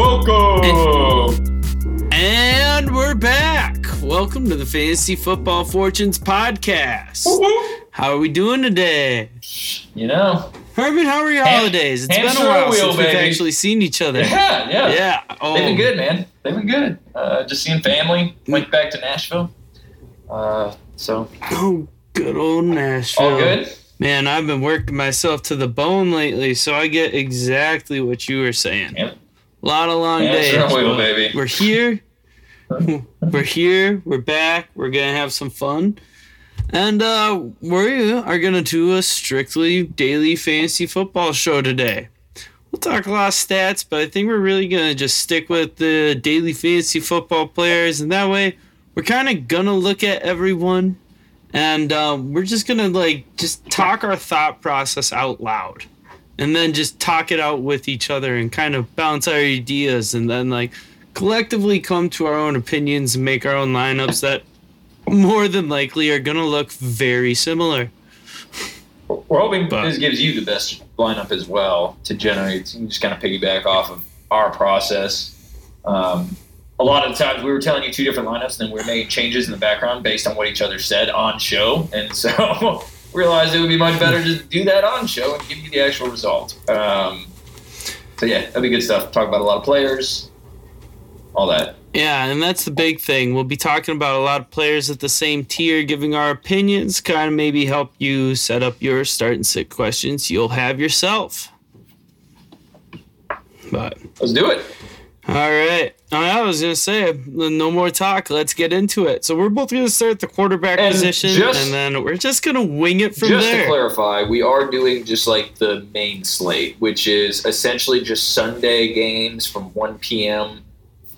welcome, welcome. And we're back. Welcome to the Fantasy Football Fortunes podcast. How are we doing today? You know, Herman, how are your Ham- holidays? It's been a while wheel, since we've actually seen each other. yeah, yeah, Yeah. Oh, They've been good, man. They've been good. Uh, just seeing family. Went back to Nashville. Uh, so Oh, good old Nashville. all good. Man, I've been working myself to the bone lately, so I get exactly what you were saying. Yep. A lot of long Hamster days. wheel, but baby. We're here. we're here. We're back. We're gonna have some fun. And uh, we are gonna do a strictly daily fantasy football show today. We'll talk a lot of stats, but I think we're really gonna just stick with the daily fantasy football players, and that way we're kind of gonna look at everyone, and um, we're just gonna like just talk our thought process out loud, and then just talk it out with each other and kind of bounce our ideas, and then like collectively come to our own opinions and make our own lineups that more than likely are gonna look very similar. We're hoping But- this gives you the best lineup as well to generate. You can just kind of piggyback off of our process. Um, a lot of the times we were telling you two different lineups, and then we were making changes in the background based on what each other said on show, and so realized it would be much better to do that on show and give you the actual result. Um, so yeah, that'd be good stuff. Talk about a lot of players, all that. Yeah, and that's the big thing. We'll be talking about a lot of players at the same tier, giving our opinions, kind of maybe help you set up your start and sit questions you'll have yourself. But Let's do it. All right, I was gonna say no more talk. Let's get into it. So we're both gonna start at the quarterback And position, just- and then we're just gonna wing it from just there. to clarify, we are doing just like the main slate, which is essentially just Sunday games from 1 p.m.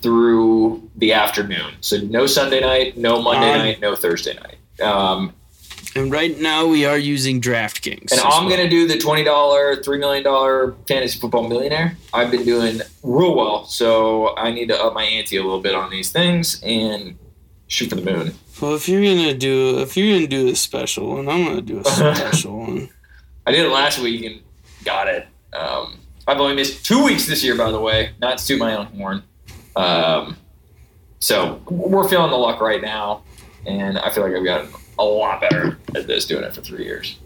through the afternoon. So no Sunday night, no Monday Um, night, no Thursday night. Um, and right now we are using DraftKings. and I'm well. going to do the $20, $3 million fantasy football millionaire. I've been doing real well, so I need to up my ante a little bit on these things and shoot for the moon. Well, if you're gonna do if you're gonna do a special one, I'm gonna do a special one. I did it last week and got it. Um, I've only missed two weeks this year, by the way. Not to toot my own horn. Um, so we're feeling the luck right now, and I feel like I've gotten a lot better at this doing it for three years.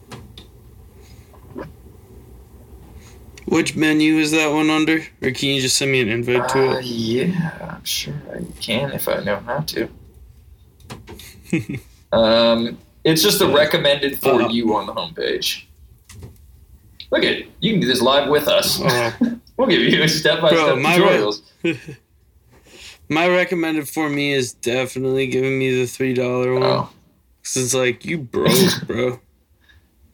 Which menu is that one under? Or can you just send me an invite to Uh, it? yeah, I'm sure I can if I know how to. um, it's just the recommended for Uh-huh. you on the homepage. Look at you can do this live with us. Oh. we'll give you step by step my tutorials. My recommended for me is definitely giving me the three dollar one. Oh. Cause it's like you broke, bro.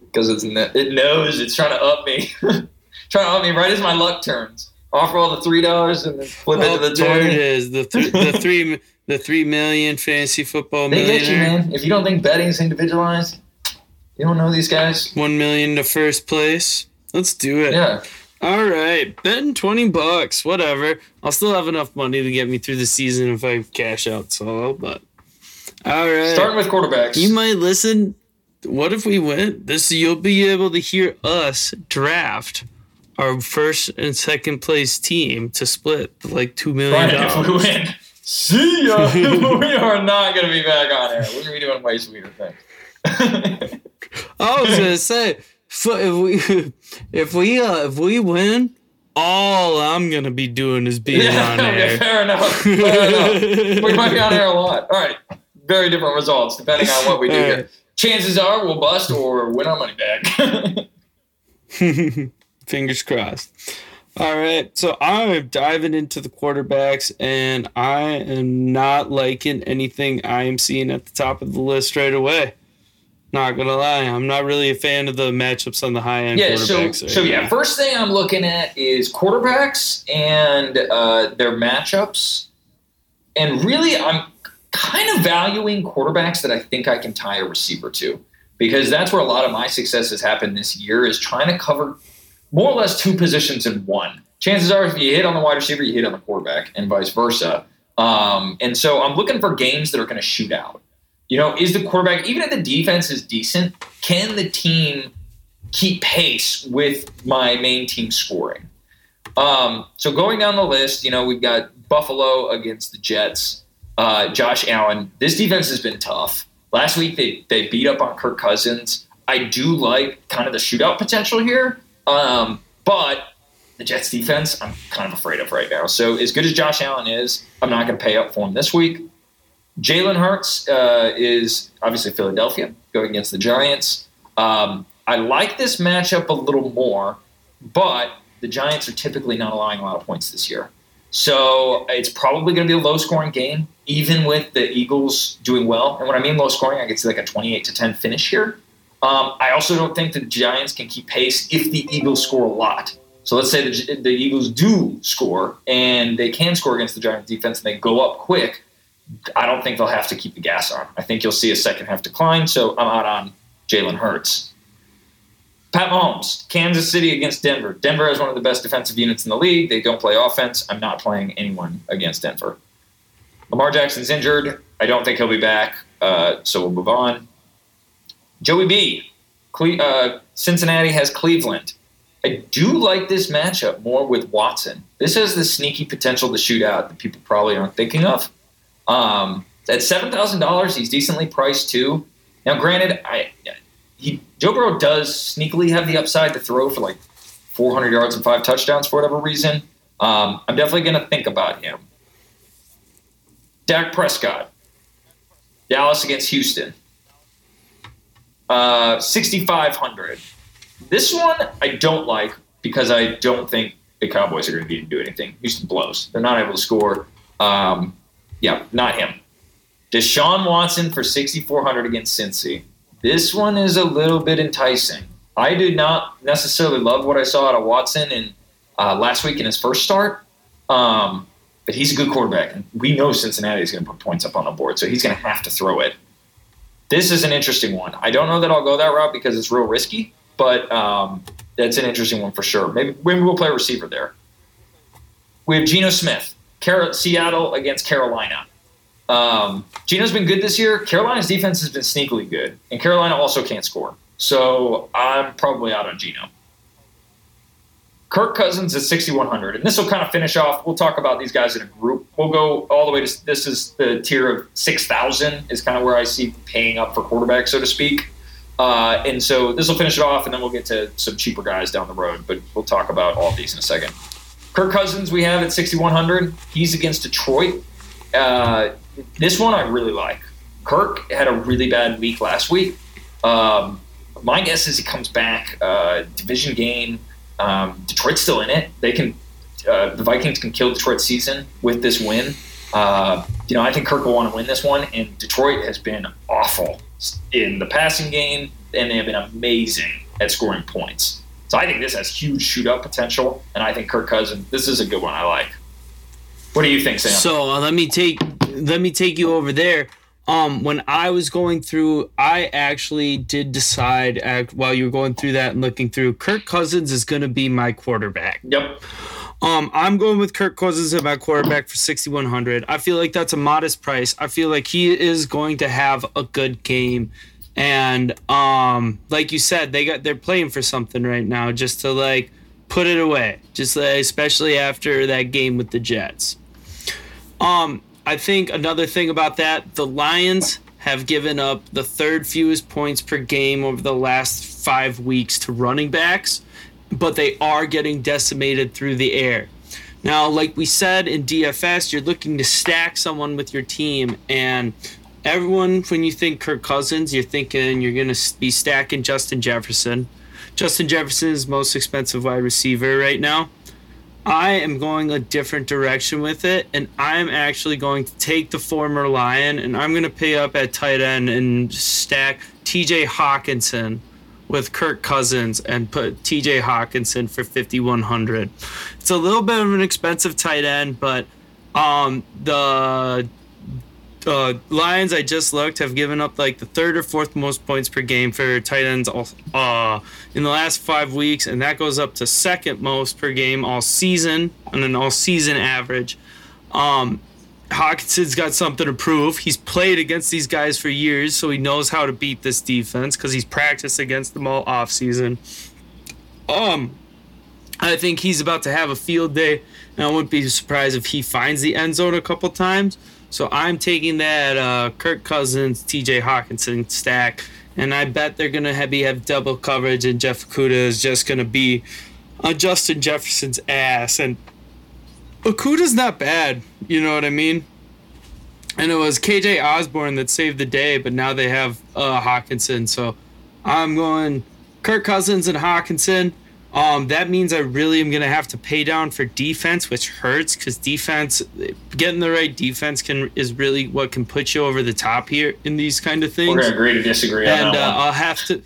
because it's it knows it's trying to up me, trying to up me right as my luck turns. Offer all the three dollars and then flip Oh, it to the oh, there it twenty. is. The th- the three the three million fantasy football They get you, man. If you don't think betting is individualized, you don't know these guys. One million to first place. Let's do it. Yeah, All right, betting twenty bucks, whatever. I'll still have enough money to get me through the season if I cash out solo. But all right, starting with quarterbacks. you might listen. What if we win this? You'll be able to hear us draft our first and second place team to split like two million Brian, if we dollars. win, see ya. we are not going to be back on air. We're going to be doing way sweeter things. I was gonna say, if we if we uh, if we win, all I'm gonna be doing is being yeah, on okay, air. fair enough. Fair enough. We might be on air a lot. All right, very different results depending on what we do here. Chances are we'll bust or win our money back. Fingers crossed. All right, so I'm diving into the quarterbacks, and I am not liking anything I am seeing at the top of the list right away. Not gonna lie, I'm not really a fan of the matchups on the high end Yeah, so right so yeah, first thing I'm looking at is quarterbacks and uh, their matchups, and really I'm kind of valuing quarterbacks that I think I can tie a receiver to, because that's where a lot of my success has happened this year is trying to cover more or less two positions in one. Chances are, if you hit on the wide receiver, you hit on the quarterback, and vice versa. Um, and so I'm looking for games that are going to shoot out. You know, is the quarterback even if the defense is decent? Can the team keep pace with my main team scoring. Um, so going down the list, you know, we've got Buffalo against the Jets. Uh, Josh Allen. This defense has been tough. Last week they they beat up on Kirk Cousins. I do like kind of the shootout potential here, um, but the Jets defense I'm kind of afraid of right now. So as good as Josh Allen is, I'm not going to pay up for him this week. Jalen Hurts uh, is obviously Philadelphia going against the Giants. Um, I like this matchup a little more, but the Giants are typically not allowing a lot of points this year. So it's probably going to be a low scoring game, even with the Eagles doing well. And when I mean low scoring, I get to like a 28 to 10 finish here. Um, I also don't think the Giants can keep pace if the Eagles score a lot. So let's say the, the Eagles do score and they can score against the Giants defense and they go up quick. I don't think they'll have to keep the gas on. I think you'll see a second half decline. So I'm out on Jalen Hurts. Pat Mahomes, Kansas City against Denver. Denver has one of the best defensive units in the league. They don't play offense. I'm not playing anyone against Denver. Lamar Jackson's injured. I don't think he'll be back. Uh, so we'll move on. Joey B. Cle- uh, Cincinnati has Cleveland. I do like this matchup more with Watson. This has the sneaky potential to shoot out that people probably aren't thinking of. Um, at seven thousand dollars, he's decently priced too. Now, granted, I he Joe Burrow does sneakily have the upside to throw for like 400 yards and five touchdowns for whatever reason. Um, I'm definitely going to think about him. Dak Prescott, Dallas against Houston. Uh, 6,500. This one I don't like because I don't think the Cowboys are going to be able to do anything. Houston blows. They're not able to score. Um, yeah, not him. Deshaun Watson for 6,400 against Cincy. This one is a little bit enticing. I did not necessarily love what I saw out of Watson in uh, last week in his first start, um, but he's a good quarterback, we know Cincinnati is going to put points up on the board, so he's going to have to throw it. This is an interesting one. I don't know that I'll go that route because it's real risky, but um, that's an interesting one for sure. Maybe, maybe we'll play a receiver there. We have Geno Smith, Car- Seattle against Carolina. Um, Geno's been good this year. Carolina's defense has been sneakily good, and Carolina also can't score. So I'm probably out on Geno. Kirk Cousins is 6,100, and this will kind of finish off. We'll talk about these guys in a group. We'll go all the way to this is the tier of 6,000 is kind of where I see paying up for quarterback, so to speak. Uh, and so this will finish it off, and then we'll get to some cheaper guys down the road. But we'll talk about all these in a second. Kirk Cousins, we have at 6,100. He's against Detroit. Uh, this one I really like. Kirk had a really bad week last week. Um, my guess is he comes back. Uh, division game. Um, Detroit's still in it. They can. Uh, the Vikings can kill Detroit's season with this win. Uh, you know, I think Kirk will want to win this one, and Detroit has been awful in the passing game, and they have been amazing at scoring points. So I think this has huge shootout potential, and I think Kirk Cousins. This is a good one. I like. What do you think, Sam? So uh, let me take let me take you over there. Um, when I was going through, I actually did decide act, while you were going through that and looking through, Kirk Cousins is going to be my quarterback. Yep. Um, I'm going with Kirk Cousins as my quarterback for 6,100. I feel like that's a modest price. I feel like he is going to have a good game, and um, like you said, they got they're playing for something right now, just to like put it away, just like, especially after that game with the Jets. Um, I think another thing about that, the Lions have given up the third fewest points per game over the last five weeks to running backs, but they are getting decimated through the air. Now, like we said in DFS, you're looking to stack someone with your team, and everyone, when you think Kirk Cousins, you're thinking you're going to be stacking Justin Jefferson. Justin Jefferson is most expensive wide receiver right now. I am going a different direction with it, and I'm actually going to take the former Lion, and I'm going to pay up at tight end and stack T.J. Hockenson with Kirk Cousins and put T.J. Hockenson for 5100. It's a little bit of an expensive tight end, but um, the uh, Lions I just looked have given up like the third or fourth most points per game for tight ends uh, in the last five weeks, and that goes up to second most per game all season on an all season average. Um, Hockenson's got something to prove. He's played against these guys for years, so he knows how to beat this defense because he's practiced against them all off season. Um, I think he's about to have a field day, and I wouldn't be surprised if he finds the end zone a couple times. So I'm taking that uh, Kirk Cousins, T.J. Hockenson stack, and I bet they're gonna have, have double coverage, and Jeff Okudah is just gonna be on Justin Jefferson's ass, and Okudah's not bad. You know what I mean? And it was KJ Osborn that saved the day, but now they have uh, Hockenson. So I'm going Kirk Cousins and Hockenson. Um, that means I really am going to have to pay down for defense, which hurts because defense, getting the right defense can is really what can put you over the top here in these kind of things. We're going to agree to disagree and uh, I'll have to.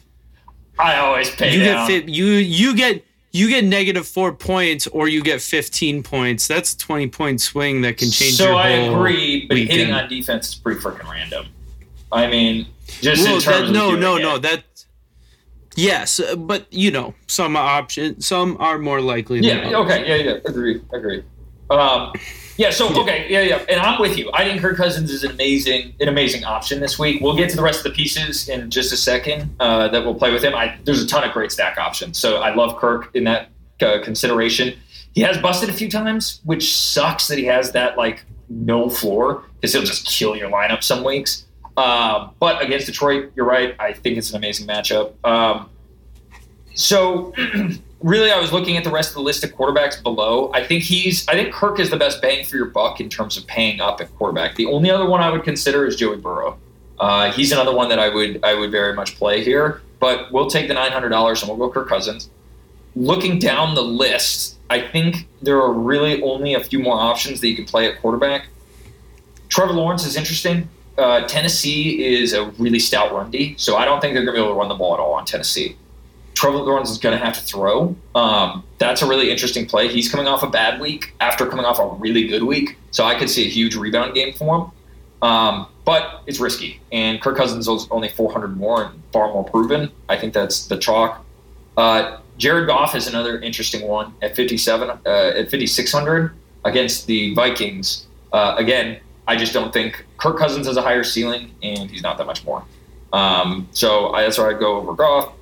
I always pay you down. get you you get you get negative four points or you get 15 points. That's a 20 point swing that can change so I agree, but weekend. hitting on defense is pretty freaking random. I mean, just Well, in terms that, of no, no, no. That yes, uh, but you know, some option, some are more likely. than Yeah. Okay. Yeah. Yeah. Agree. Agree. Um, yeah. So okay. Yeah. Yeah. And I'm with you. I think Kirk Cousins is an amazing, an amazing option this week. We'll get to the rest of the pieces in just a second uh, that we'll play with him. I, there's a ton of great stack options. So I love Kirk in that uh, consideration. He has busted a few times, which sucks that he has that like no floor because he'll just kill your lineup some weeks. Uh, but against Detroit, you're right. I think it's an amazing matchup. Um, so really, I was looking at the rest of the list of quarterbacks below. I think he's, I think Kirk is the best bang for your buck in terms of paying up at quarterback. The only other one I would consider is Joey Burrow. Uh, he's another one that I would, I would very much play here. But we'll take the nine hundred dollars and we'll go Kirk Cousins. Looking down the list, I think there are really only a few more options that you can play at quarterback. Trevor Lawrence is interesting. Uh, Tennessee is a really stout run D, so I don't think they're going to be able to run the ball at all on Tennessee. Trevor Lawrence is going to have to throw. Um, that's a really interesting play. He's coming off a bad week after coming off a really good week, so I could see a huge rebound game for him. Um, but it's risky, and Kirk Cousins is only 400 more and far more proven. I think that's the chalk. Uh, Jared Goff is another interesting one at 57, uh, at 5600 against the Vikings. Uh, again, I just don't think Kirk Cousins has a higher ceiling, and he's not that much more. Um, so I, that's where I'd go over Goff.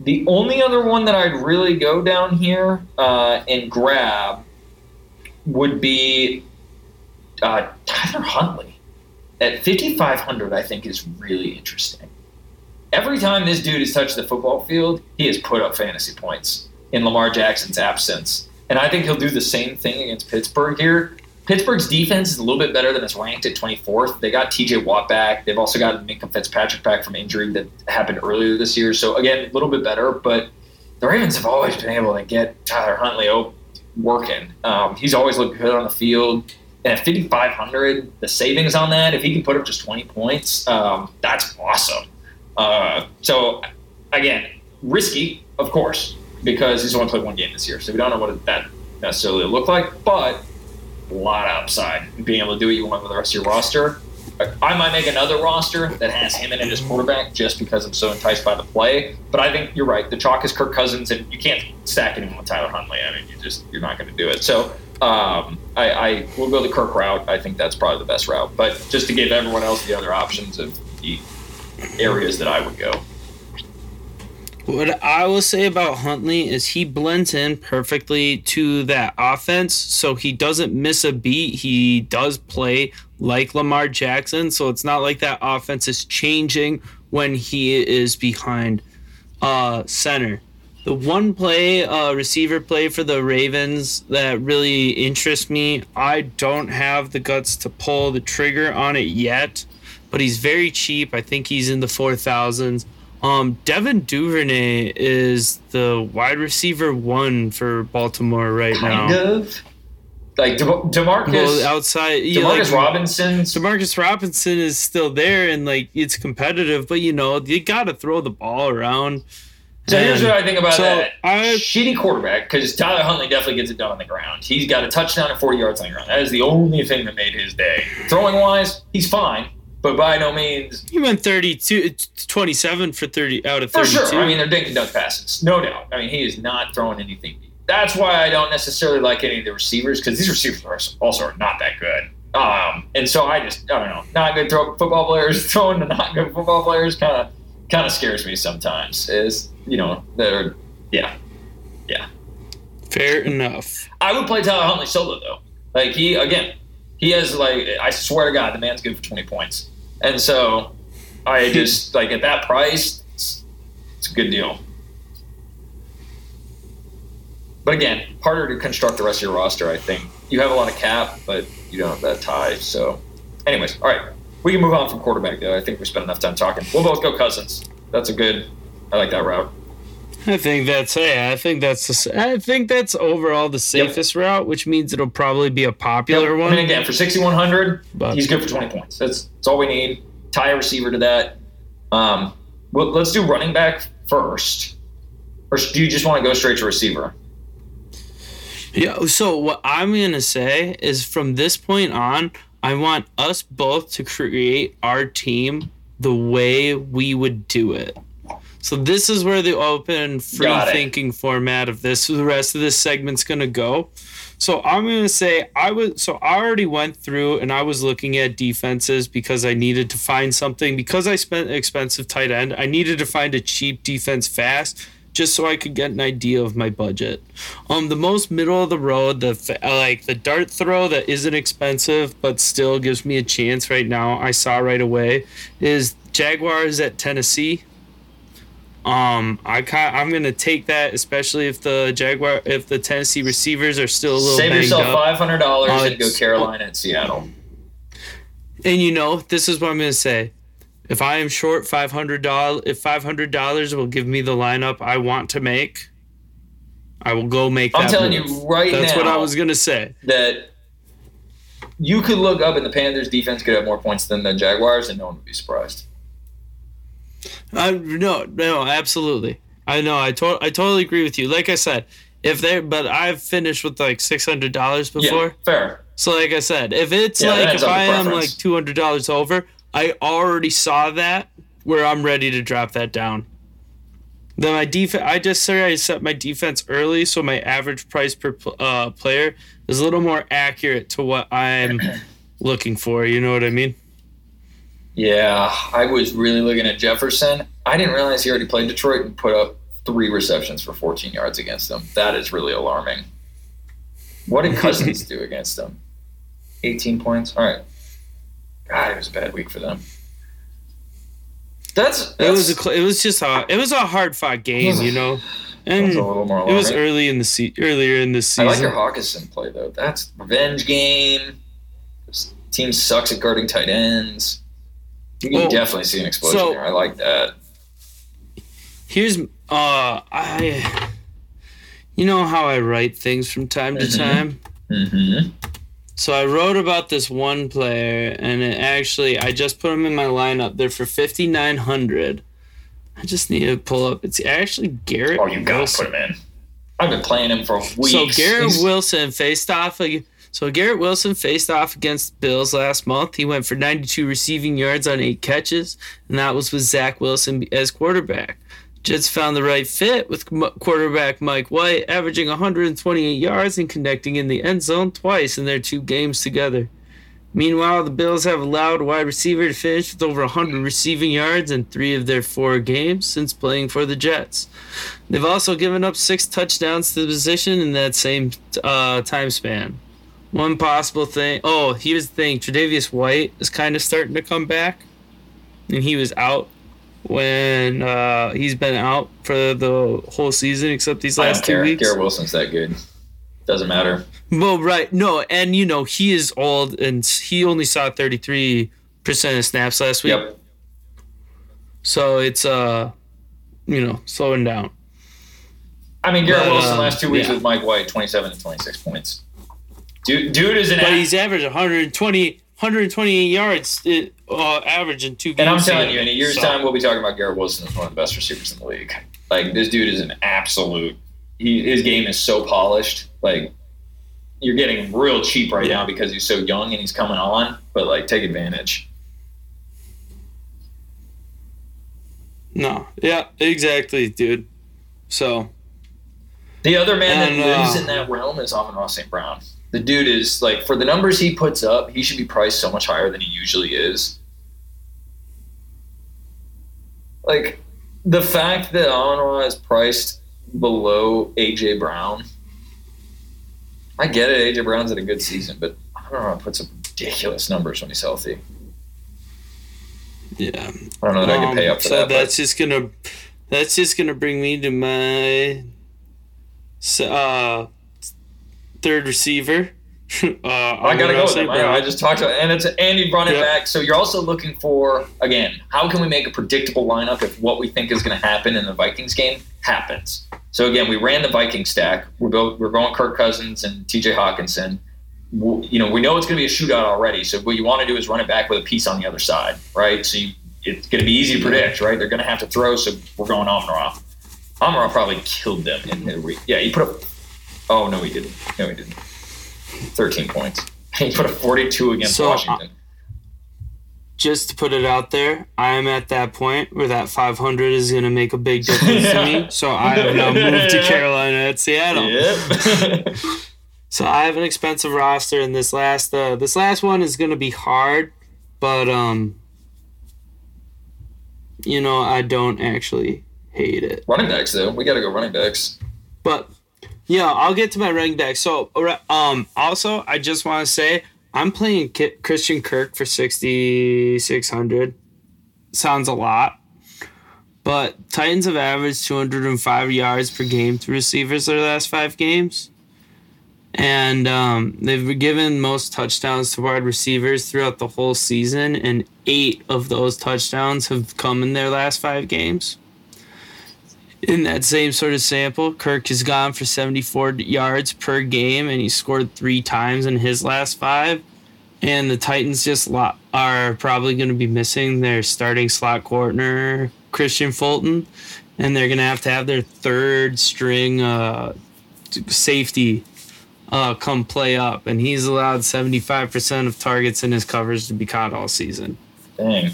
The only other one that I'd really go down here uh, and grab would be uh, Tyler Huntley at 5,500. I think is really interesting. Every time this dude has touched the football field, he has put up fantasy points in Lamar Jackson's absence, and I think he'll do the same thing against Pittsburgh here. Pittsburgh's defense is a little bit better than it's ranked at 24th. They got TJ Watt back. They've also got Minkah Fitzpatrick back from injury that happened earlier this year. So, again, a little bit better, but the Ravens have always been able to get Tyler Huntley working. Um, he's always looked good on the field. And at 5,500, the savings on that, if he can put up just 20 points, um, that's awesome. Uh, so, again, risky, of course, because he's only played one game this year. So we don't know what that necessarily look like, but a lot of upside being able to do what you want with the rest of your roster. I might make another roster that has him in it as quarterback just because I'm so enticed by the play. But I think you're right. The chalk is Kirk Cousins, and you can't stack anyone with Tyler Huntley. I mean, you just you're not going to do it. So um, I, I will go the Kirk route. I think that's probably the best route. But just to give everyone else the other options of the areas that I would go. What I will say about Huntley is he blends in perfectly to that offense, so he doesn't miss a beat. He does play like Lamar Jackson, so it's not like that offense is changing when he is behind uh, center. The one play, uh, receiver play for the Ravens that really interests me, I don't have the guts to pull the trigger on it yet, but he's very cheap. I think he's in the 4,000s. Um, Devin Duvernay is the wide receiver one for Baltimore right Kind now. of. Like De- Demarcus, Well, outside, know, Demarcus like, Robinson's Demarcus Robinson is still there, and like it's competitive, but you know you got to throw the ball around. So here's what I think about so that. I- Shitty quarterback, because Tyler Huntley definitely gets it done on the ground. He's got a touchdown and 40 yards on the ground. That is the only thing that made his day. Throwing wise, he's fine, but by no means. He went 32, 27 for 30 out of 32. For sure. I mean, they're dink and dunk passes. No doubt. I mean, he is not throwing anything. deep. That's why I don't necessarily like any of the receivers, because these receivers are also are not that good. Um, and so I just, I don't know, not good throw football players throwing to not good football players kind of kind of scares me sometimes. Is, you know, they're, yeah, yeah. Fair enough. I would play Tyler Huntley solo though. Like he again, he has like I swear to God, the man's good for twenty points, and so I just like at that price, it's, it's a good deal. But again, harder to construct the rest of your roster. I think you have a lot of cap, but you don't have that tie. So, anyways, all right, we can move on from quarterback. Though I think we spent enough time talking. We'll both go Cousins. That's a good. I like that route. I think that's yeah. I think that's the, I think that's overall the safest yep. route, which means it'll probably be a popular yep. one. Mean, again, for sixty one hundred, he's good for twenty points. That's that's all we need. Tie a receiver to that. Um, well, let's do running back first, or do you just want to go straight to receiver? Yeah. So what I'm gonna say is, from this point on, I want us both to create our team the way we would do it. So this is where the open free thinking format of this the rest of this segment's going to go. So I'm going to say I was so I already went through and I was looking at defenses because I needed to find something because I spent expensive tight end. I needed to find a cheap defense fast just so I could get an idea of my budget. Um, the most middle of the road, the like the dart throw that isn't expensive but still gives me a chance right now. I saw right away is Jaguars at Tennessee. Um, I I'm gonna take that, especially if the Jaguar, if the Tennessee receivers are still a little. Save yourself five hundred dollars uh, and go Carolina and Seattle. And you know, this is what I'm gonna say. If I am short five hundred dollars, if five hundred dollars will give me the lineup I want to make, I will go make. I'm telling move. you right That's now. That's what I was gonna say. That you could look up and the Panthers defense could have more points than the Jaguars, and no one would be surprised. I no no absolutely. I know I to- I totally agree with you. Like I said, if they but I've finished with like six hundred dollars before. Yeah, fair. So like I said, if it's yeah, like if I am like two hundred dollars over, I already saw that where I'm ready to drop that down. Then my defense, I just say I set my defense early, so my average price per uh, player is a little more accurate to what I'm looking for. You know what I mean? Yeah, I was really looking at Jefferson. I didn't realize he already played Detroit and put up three receptions for 14 yards against them. That is really alarming. What did Cousins do against them? 18 points. All right. God, it was a bad week for them. That's, that's it was a, it was just a it was a hard fought game, you know. And it was early in the se- earlier in the season. I like your Hockenson play though. That's revenge game. This team sucks at guarding tight ends. You can definitely see an explosion so, there. I like that. Here's uh I you know how I write things from time to mm-hmm. time? Mm-hmm. So I wrote about this one player and it actually I just put him in my lineup. They're for fifty nine hundred. I just need to pull up. It's actually Garrett. Oh, you gotta Wilson. put him in. I've been playing him for weeks. So Garrett He's... Wilson faced off. Like, so Garrett Wilson faced off against Bills last month. He went for 92 receiving yards on eight catches, and that was with Zach Wilson as quarterback. Jets found the right fit with quarterback Mike White, averaging 128 yards and connecting in the end zone twice in their two games together. Meanwhile, the Bills have allowed wide receiver to finish with over 100 receiving yards in three of their four games since playing for the Jets. They've also given up six touchdowns to the position in that same uh, time span. One possible thing. Oh, here's the thing: Tre'Davious White is kind of starting to come back, and he was out when uh, he's been out for the whole season except these last two care. weeks. Garrett Wilson's that good. Doesn't matter. Well, right. No, and you know, he is old and he only saw 33% of snaps last week. Yep. So it's uh you know, slowing down. I mean, Garrett but, Wilson uh, last two weeks yeah. with Mike White, 27 to 26 points. Dude, dude is an. But he's averaged 120, 128 yards uh, average in two games. And I'm telling you, in a year's so. time, we'll be talking about Garrett Wilson as one of the best receivers in the league. Like this dude is an absolute. He, his game is so polished. Like you're getting real cheap right yeah. now because he's so young and he's coming on. But like, take advantage. No, yeah, exactly, dude. So the other man and, that lives uh, in that realm is Amon-Ra St. Brown the dude is like for the numbers he puts up, he should be priced so much higher than he usually is. Like the fact that Amon is priced below AJ Brown I get it. AJ Brown's had a good season, but I don't know. Puts up ridiculous numbers when he's healthy. Yeah. I don't know that I can pay Um, up for so that. but- that's just gonna that's just gonna bring me to my uh third receiver. uh, I gotta go with him. I, I just talked about, and it's Andy running Yep. back. So you're also looking for again, how can we make a predictable lineup if what we think is going to happen in the Vikings game happens? So again, we ran the Viking stack. We're go, we're going Kirk Cousins and T.J. Hockenson. W- You know, we know it's going to be a shootout already. So what you want to do is run it back with a piece on the other side, right? So you, it's going to be easy to predict, right? They're going to have to throw, so we're going Amon-Ra. Amon-Ra probably killed them in the re- yeah. He put up. Oh no, he didn't. No, he didn't. 13 points. He put a 42 against So, uh, Washington. just to put it out there, I am at that point where that 500 is gonna make a big difference to me. So I have now moved to Carolina at Seattle. Yep. So I have an expensive roster, and this last uh, this last one is gonna be hard, but um, you know I don't actually hate it. running backs, though. We got to go running backs. But yeah, I'll get to my running back. So um, also I just want to say I'm playing Ki- Christian Kirk for 6600. Sounds a lot. But Titans have averaged 205 yards per game to receivers their last five games. And um, they've given most touchdowns to wide receivers throughout the whole season, and eight of those touchdowns have come in their last five games. In that same sort of sample, Kirk has gone for 74 yards per game, and he scored three times in his last five. And the Titans just lo- are probably going to be missing their starting slot corner, Kristian Fulton, and they're going to have to have their third string uh, safety uh, come play up. And he's allowed 75% of targets in his coverage to be caught all season. Dang.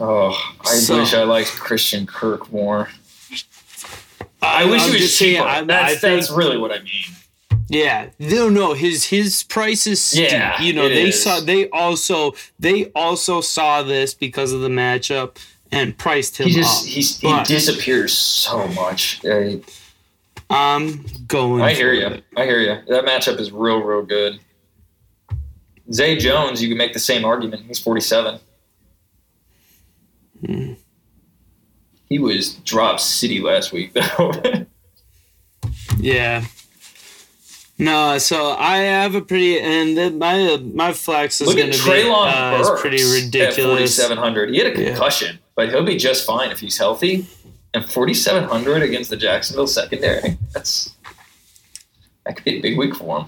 Oh, I So- wish I liked Christian Kirk more. I wish I'm he was just saying, cheaper. I'm- that's, I think- that's really what I mean. Yeah, no, no, his his price is steep. Yeah, you know, it they is. saw they also they also saw this because of the matchup and priced him He just up. he's, he disappears so much. I, I'm going. I hear you. it. I hear you. That matchup is real, real good. Zay Jones, you can make the same argument. He's 47. Hmm. He was drop city last week, though. Yeah. No, so I have a pretty and my my flex is going at to be uh, is pretty ridiculous. 4,700. He had a Yeah. concussion, but he'll be just fine if he's healthy. And 4,700 against the Jacksonville secondary. That's that could be a big week for him.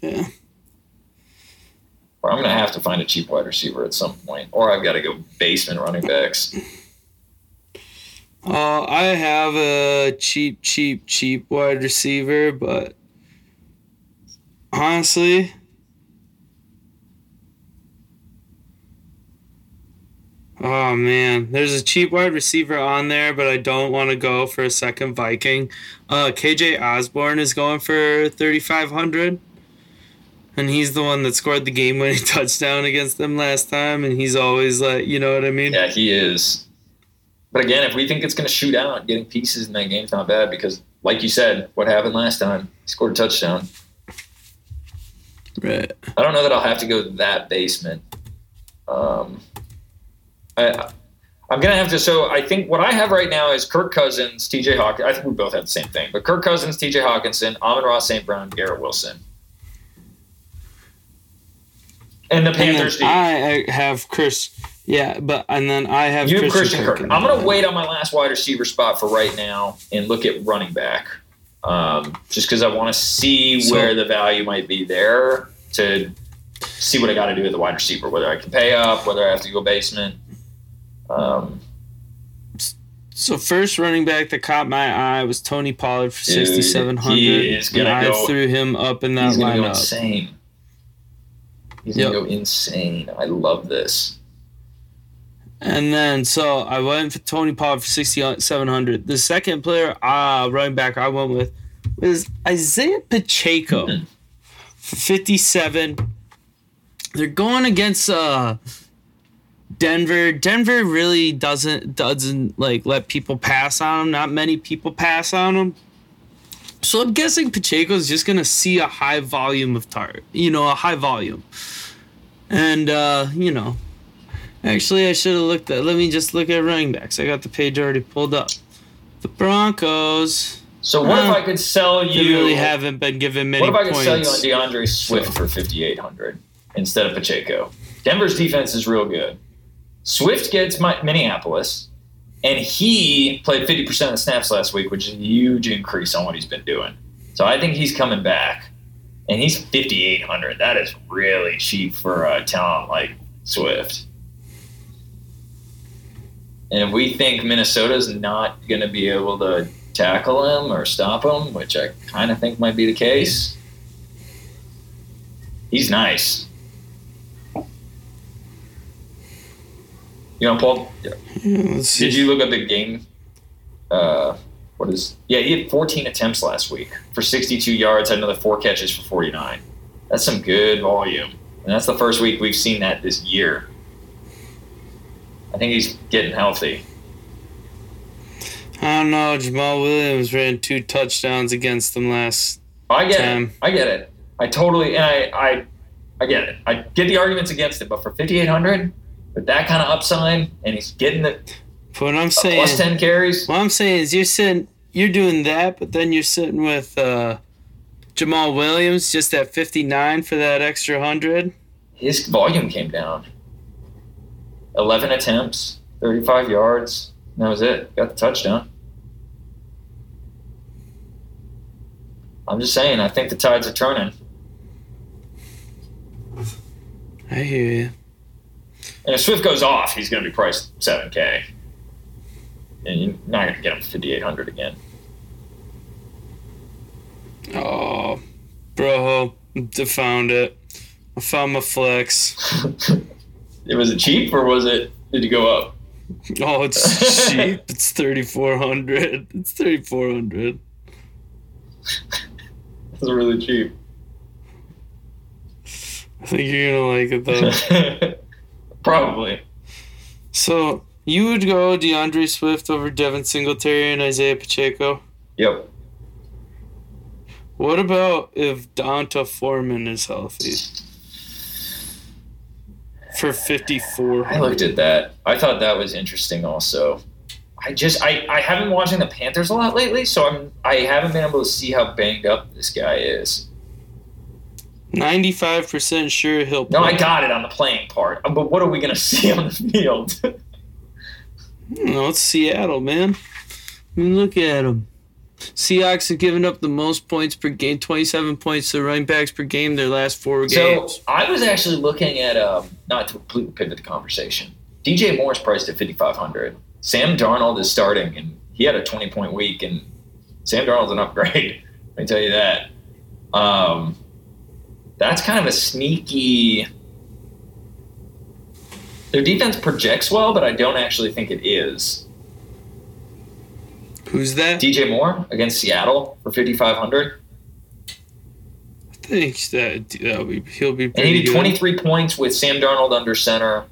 Yeah. Or I'm gonna have to find a cheap wide receiver at some point, or I've got to go basement running backs. Uh, I have a cheap, cheap, cheap wide receiver, but honestly, oh man, there's a cheap wide receiver on there, but I don't want to go for a second Viking. Uh, KJ Osborn is going for 3,500. And he's the one that scored the game winning touchdown against them last time, and he's always like, you know what I mean? Yeah, he is. But again, if we think it's going to shoot out, getting pieces in that game's not bad because, like you said, what happened last time? He scored a touchdown. Right. I don't know that I'll have to go that basement. Um, I, I'm gonna have to. So I think what I have right now is Kirk Cousins, T.J. Hawkins. I think we both have the same thing, but Kirk Cousins, T.J. Hockenson, Amon Ross, St. Brown, Garrett Wilson, and the Panthers. do. I I have Chris. Yeah, but and then I have You Christian, Christian Kirk. Kirk. I'm gonna wait on my last wide receiver spot for right now and look at running back, um, just because I want to see So- where the value might be there to see what I got to do with the wide receiver, whether I can pay up, whether I have to go basement. Um, So first running back that caught my eye was Tony Pollard for sixty seven hundred. he is gonna I go- threw him up in that gonna go lineup. insane. He's Yep. gonna go insane. I love this. And then so I went for Tony Pollard for sixty seven hundred. The second player, uh, running back I went with was Isaiah Pacheco Mhm. for fifty seven. They're going against uh Denver. Denver really doesn't doesn't like let people pass on them. Not many people pass on them. So I'm guessing Pacheco is just gonna see a high volume of tar, you know, a high volume, and uh, you know, actually I should have looked at. Let me just look at running backs. I got the page already pulled up. The Broncos. So what if Uh, I could sell you? really haven't been given many what if I could points. sell you on D'Andre Swift for fifty eight hundred instead of Pacheco? Denver's defense is real good. Swift gets my, Minneapolis, and he played fifty percent of the snaps last week, which is a huge increase on what he's been doing. So I think he's coming back, and he's fifty eight hundred. That is really cheap for a talent like Swift. And if we think Minnesota's not going to be able to tackle him or stop him, which I kind of think might be the case, he's nice. You know, Paul, Yeah, see. did you look up the game? Uh, what is? Yeah, he had 14 attempts last week for 62 yards, had another four catches for 49. That's some good volume, and that's the first week we've seen that this year. I think he's getting healthy. I don't know. Jamaal Williams ran two touchdowns against them last. I get Time. it. I get it. I totally and I, I I get it. I get the arguments against it, but for 5800 with that kind of upside and he's getting the What I'm saying. plus 10 carries, What I'm saying is you're sitting, you're doing that, but then you're sitting with uh, Jamaal Williams just at 59 for that extra hundred. his volume came down. 11 attempts, 35 yards. And that was it. Got the touchdown. I'm just saying, I think the tides are turning. I hear you. And if Swift goes off, he's going to be priced 7K. And you're not going to get him 5,800 again. Oh, bro, I found it. I found my flex. it was it cheap or was it did you go up? Oh, it's cheap. It's 3,400. It's 3,400. It's really cheap. I think you're gonna like it though. Probably. so you would go D'Andre Swift over Devin Singletary and Isaiah Pacheco. Yep. What about if D'Onta Foreman is healthy? For 54. I looked at that. I thought that was interesting also. I just I, I haven't been watching the Panthers a lot lately, so I'm I haven't been able to see how banged up this guy is. 95% sure he'll No, I got it on the playing part. uh, But what are we gonna see on the field? No, it's Seattle, man. I mean, look at them. Seahawks have given up the most points per game, 27 points to running backs per game their last four so games. So I was actually looking at um not to completely pivot the conversation. DJ Moore's priced at fifty five hundred. Sam Darnold is starting and he had a twenty point week and Sam Darnold's an upgrade. Let me tell you that. Um, that's kind of a sneaky. Their defense projects well, but I don't actually think it is. Who's that? DJ Moore against Seattle for 5,500. I think that uh, that'll be, he'll be And he did good. 23 points with Sam Darnold under center.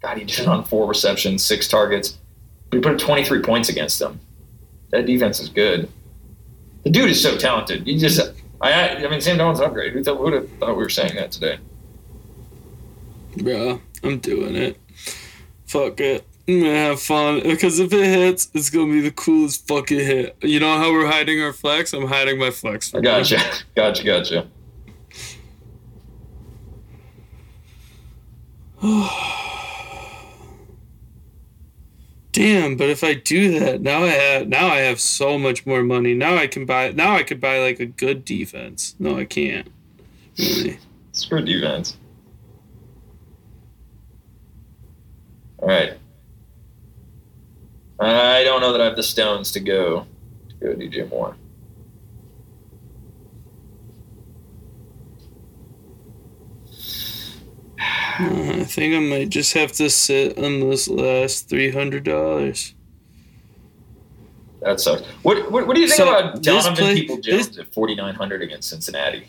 God, he did it on four receptions, six targets. We put up 23 points against them. That defense is good. The dude is so talented. You just, I, I mean, Sam Darnold's an upgrade. Who, would have thought we were saying that today? Bro, I'm doing it. Fuck it. I'm gonna have fun because if it hits, it's gonna be the coolest fucking hit. You know how we're hiding our flex? I'm hiding my flex. I gotcha, gotcha, gotcha. Damn, but if I do that, now I have now I have so much more money. Now I can buy now I could buy like a good defense. No, I can't. Really. Screw defense. All right. I don't know that I have the stones to go to go DJ Moore. I think I might just have to sit on this last three hundred dollars. That sucks. What what, what do you think So, about Donovan play- People Jones at forty nine hundred against Cincinnati?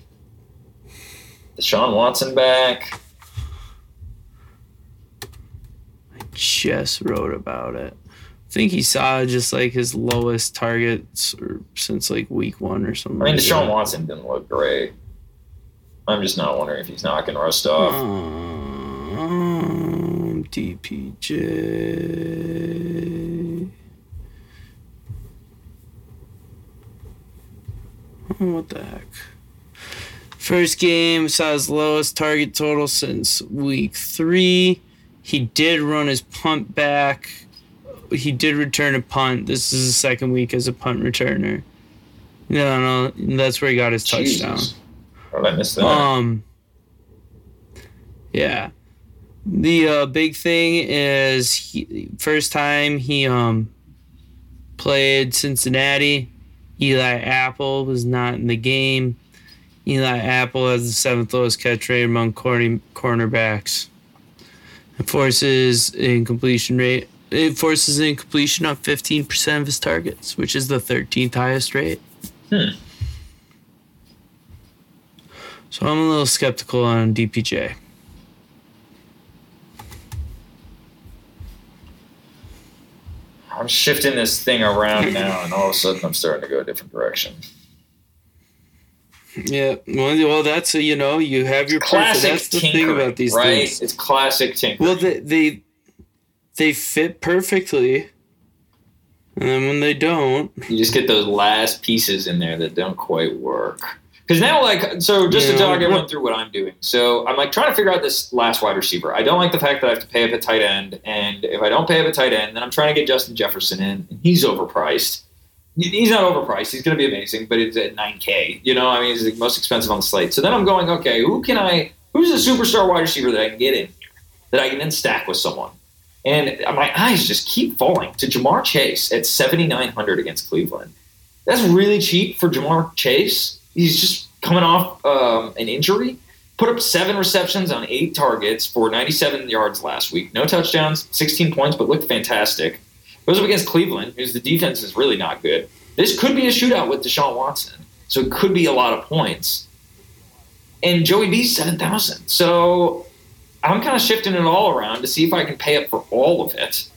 Deshaun Watson back. I just wrote about it. I think he saw just like his lowest targets or, since like week one or something. I mean, like Deshaun that. Watson didn't look great. I'm just not wondering if he's not going to rust off. Um, DPJ. Oh, what the heck? First game saw his lowest target total since week three. He did run his punt back. He did return a punt. This is the second week as a punt returner. No, no, that's where he got his touchdown. Jesus. Did I miss that? Um. Yeah, the uh, big thing is he, first time he um played Cincinnati. Eli Apple was not in the game. Eli Apple has the seventh lowest catch rate among corny, cornerbacks. It forces incompletion rate. It forces incompletion on 15% of his targets, which is the 13th highest rate. Hmm. So I'm a little skeptical on DPJ. I'm shifting this thing around now, and all of a sudden I'm starting to go a different direction. Yeah, well, that's a, you know you have your. Classic That's the thing about these right? things. It's classic tinkering. Well, they, they they fit perfectly, and then when they don't, you just get those last pieces in there that don't quite work. Because now, like, so just to Yeah. talk everyone through what I'm doing. So I'm like trying to figure out this last wide receiver. I don't like the fact that I have to pay up at tight end, and if I don't pay up at tight end, then I'm trying to get Justin Jefferson in, and he's overpriced. He's not overpriced. He's going to be amazing, but it's at 9K. You know, I mean, he's the most expensive on the slate. So then I'm going, okay, who can I? Who's a superstar wide receiver that I can get in here that I can then stack with someone? And my eyes just keep falling to Ja'Marr Chase at 7,900 against Cleveland. That's really cheap for Ja'Marr Chase. He's just coming off um, an injury. Put up seven receptions on eight targets for 97 yards last week. No touchdowns, 16 points, but looked fantastic. Goes up against Cleveland, whose the defense is really not good. This could be a shootout with Deshaun Watson, so it could be a lot of points. And Joey B's 7,000. So I'm kind of shifting it all around to see if I can pay up for all of it.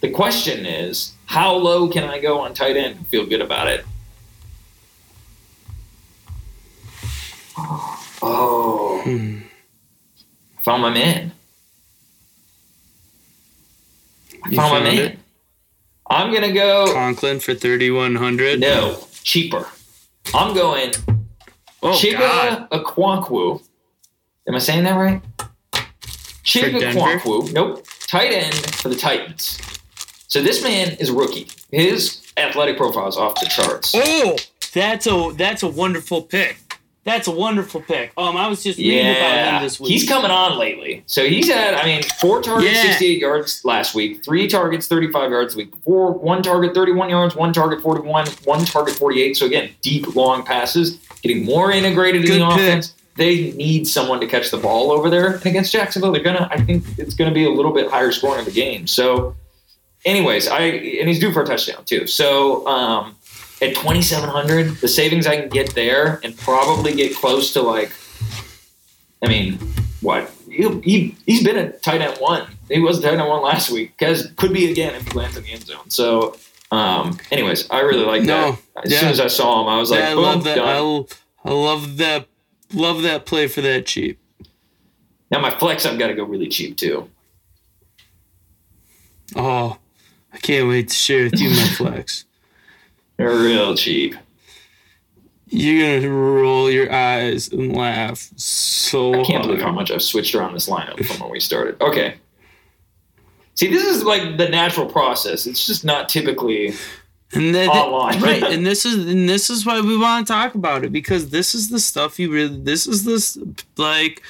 The question is, how low can I go on tight end and feel good about it? Oh, hmm, found my man. I You found my man. it? I'm gonna go Conklin for thirty one hundred. no cheaper. I'm going Oh. Chiga. Am I saying that right? Chiga Denver? Nope. Tight end for the Titans. So this man is a rookie. His athletic profile is off the charts. Oh, that's a that's a wonderful pick. That's a wonderful pick. Um, I was just reading about him this week. he's coming on lately. So he's had, I mean, four targets, Yeah. 68 yards last week, three targets, 35 yards the week before, one target, 31 yards, one target, 41, one target, 48. So again, deep, long passes, getting more integrated in the pick. offense. They need someone to catch the ball over there. And against Jacksonville, they're gonna. I think it's gonna be a little bit higher scoring of the game. So, anyways, I and he's due for a touchdown too. So, um, at 2700 the savings i can get there and probably get close to like i mean what he, he, he's been a tight end one he was a tight end one last week because could be again if he lands in the end zone so um anyways i really like No, that as yeah. soon as i saw him i was like Yeah, I boom, love that. I, done. I love that. Love that play for that cheap. now my flex i've got to go really cheap too Oh, I can't wait to share with you my flex. They're real cheap. You're gonna roll your eyes and laugh so i can't believe how much i've switched around this lineup from when we started. Okay. See this is like the natural process. It's just not typically And right, and this is and this is why we want to talk about it because this is the stuff you really. This is this like,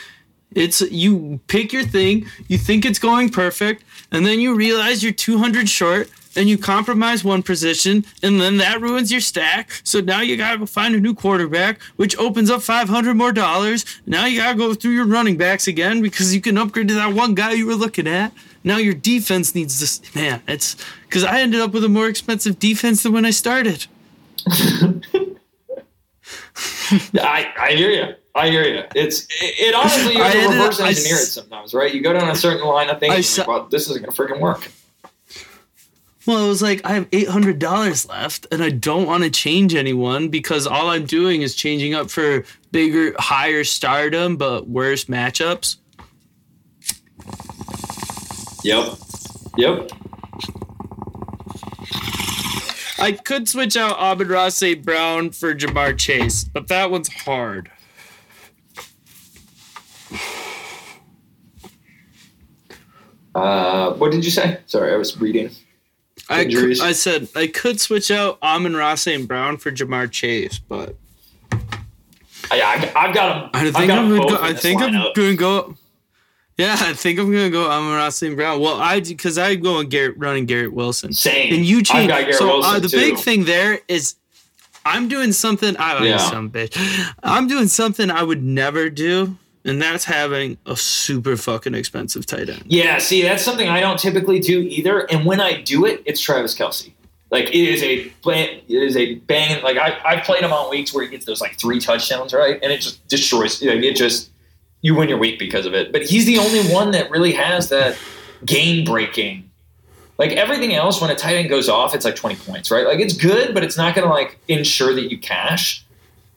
it's you pick your thing, you think it's going perfect, and then you realize you're 200 short, and you compromise one position, and then that ruins your stack. So now you gotta go find a new quarterback, which opens up 500 more dollars. Now you gotta go through your running backs again because you can upgrade to that one guy you were looking at. Now your defense needs this. Man, it's because I ended up with a more expensive defense than when I started. I, I hear you. I hear you. It's it, it honestly you have to reverse I engineer it sometimes, right? You go down a certain line of things, I and you're like, well, this isn't gonna freaking work. Well, it was like I have eight hundred dollars left, and I don't want to change anyone because all I'm doing is changing up for bigger, higher stardom, but worse matchups. Yep. Yep. I could switch out Amon-Ra St. Brown for Ja'Marr Chase, but that one's hard. Uh, what did you say? Sorry, I was reading. I, could, I said I could switch out Amon-Ra and Brown for Ja'Marr Chase, but I, I, I've got him. I think I've got I'm gonna go. I this think I'm gonna go. Yeah, I think I'm gonna go Amon-Ra St. Brown. Well, I because I go and Garrett running Garrett Wilson. Same. And you I've change. got Garrett So uh, the too. big thing there is, I'm doing something. I like Yeah. some bitch. I'm doing something I would never do, and that's having a super fucking expensive tight end. Yeah, see, that's something I don't typically do either. And when I do it, it's Travis Kelce. Like it is a it is a bang. Like I I've played him on weeks where he gets those like three touchdowns, right? And it just destroys. Like it just you win your week because of it. But he's the only one that really has that game breaking. Like everything else, when a tight end goes off, it's like twenty points, right? Like it's good, but it's not going to like ensure that you cash.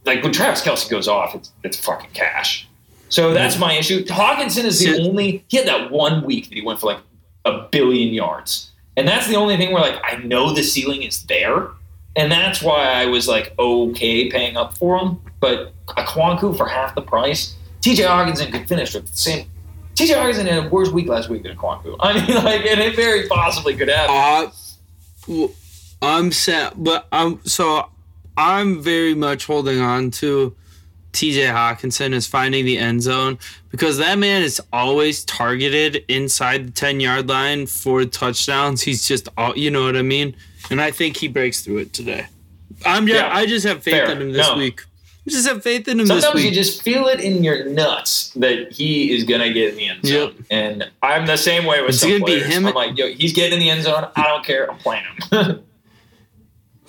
Like when Travis Kelce goes off, it's it's fucking cash. So that's my issue. Hockenson is the only. He had that one week that he went for like a billion yards, and that's the only thing where like I know the ceiling is there, and that's why I was like okay paying up for him. But a Kwanku for half the price, T.J. Hockenson could finish with the same. T.J. Hockenson had a worse week last week than Kwanku. I mean, like, and it very possibly could happen. Uh, I'm sad, but I'm so I'm very much holding on to T.J. Hockenson is finding the end zone because that man is always targeted inside the ten yard line for touchdowns. He's just all you know what I mean, and I think he breaks through it today. I'm just, Yeah, I just have faith fair. in him this No. week. I just have faith in him Sometimes this week. Sometimes you just feel it in your nuts that he is gonna get in the end zone, Yep. and I'm the same way with It's some gonna be him- I'm like, yo, he's getting in the end zone. I don't care. I'm playing him.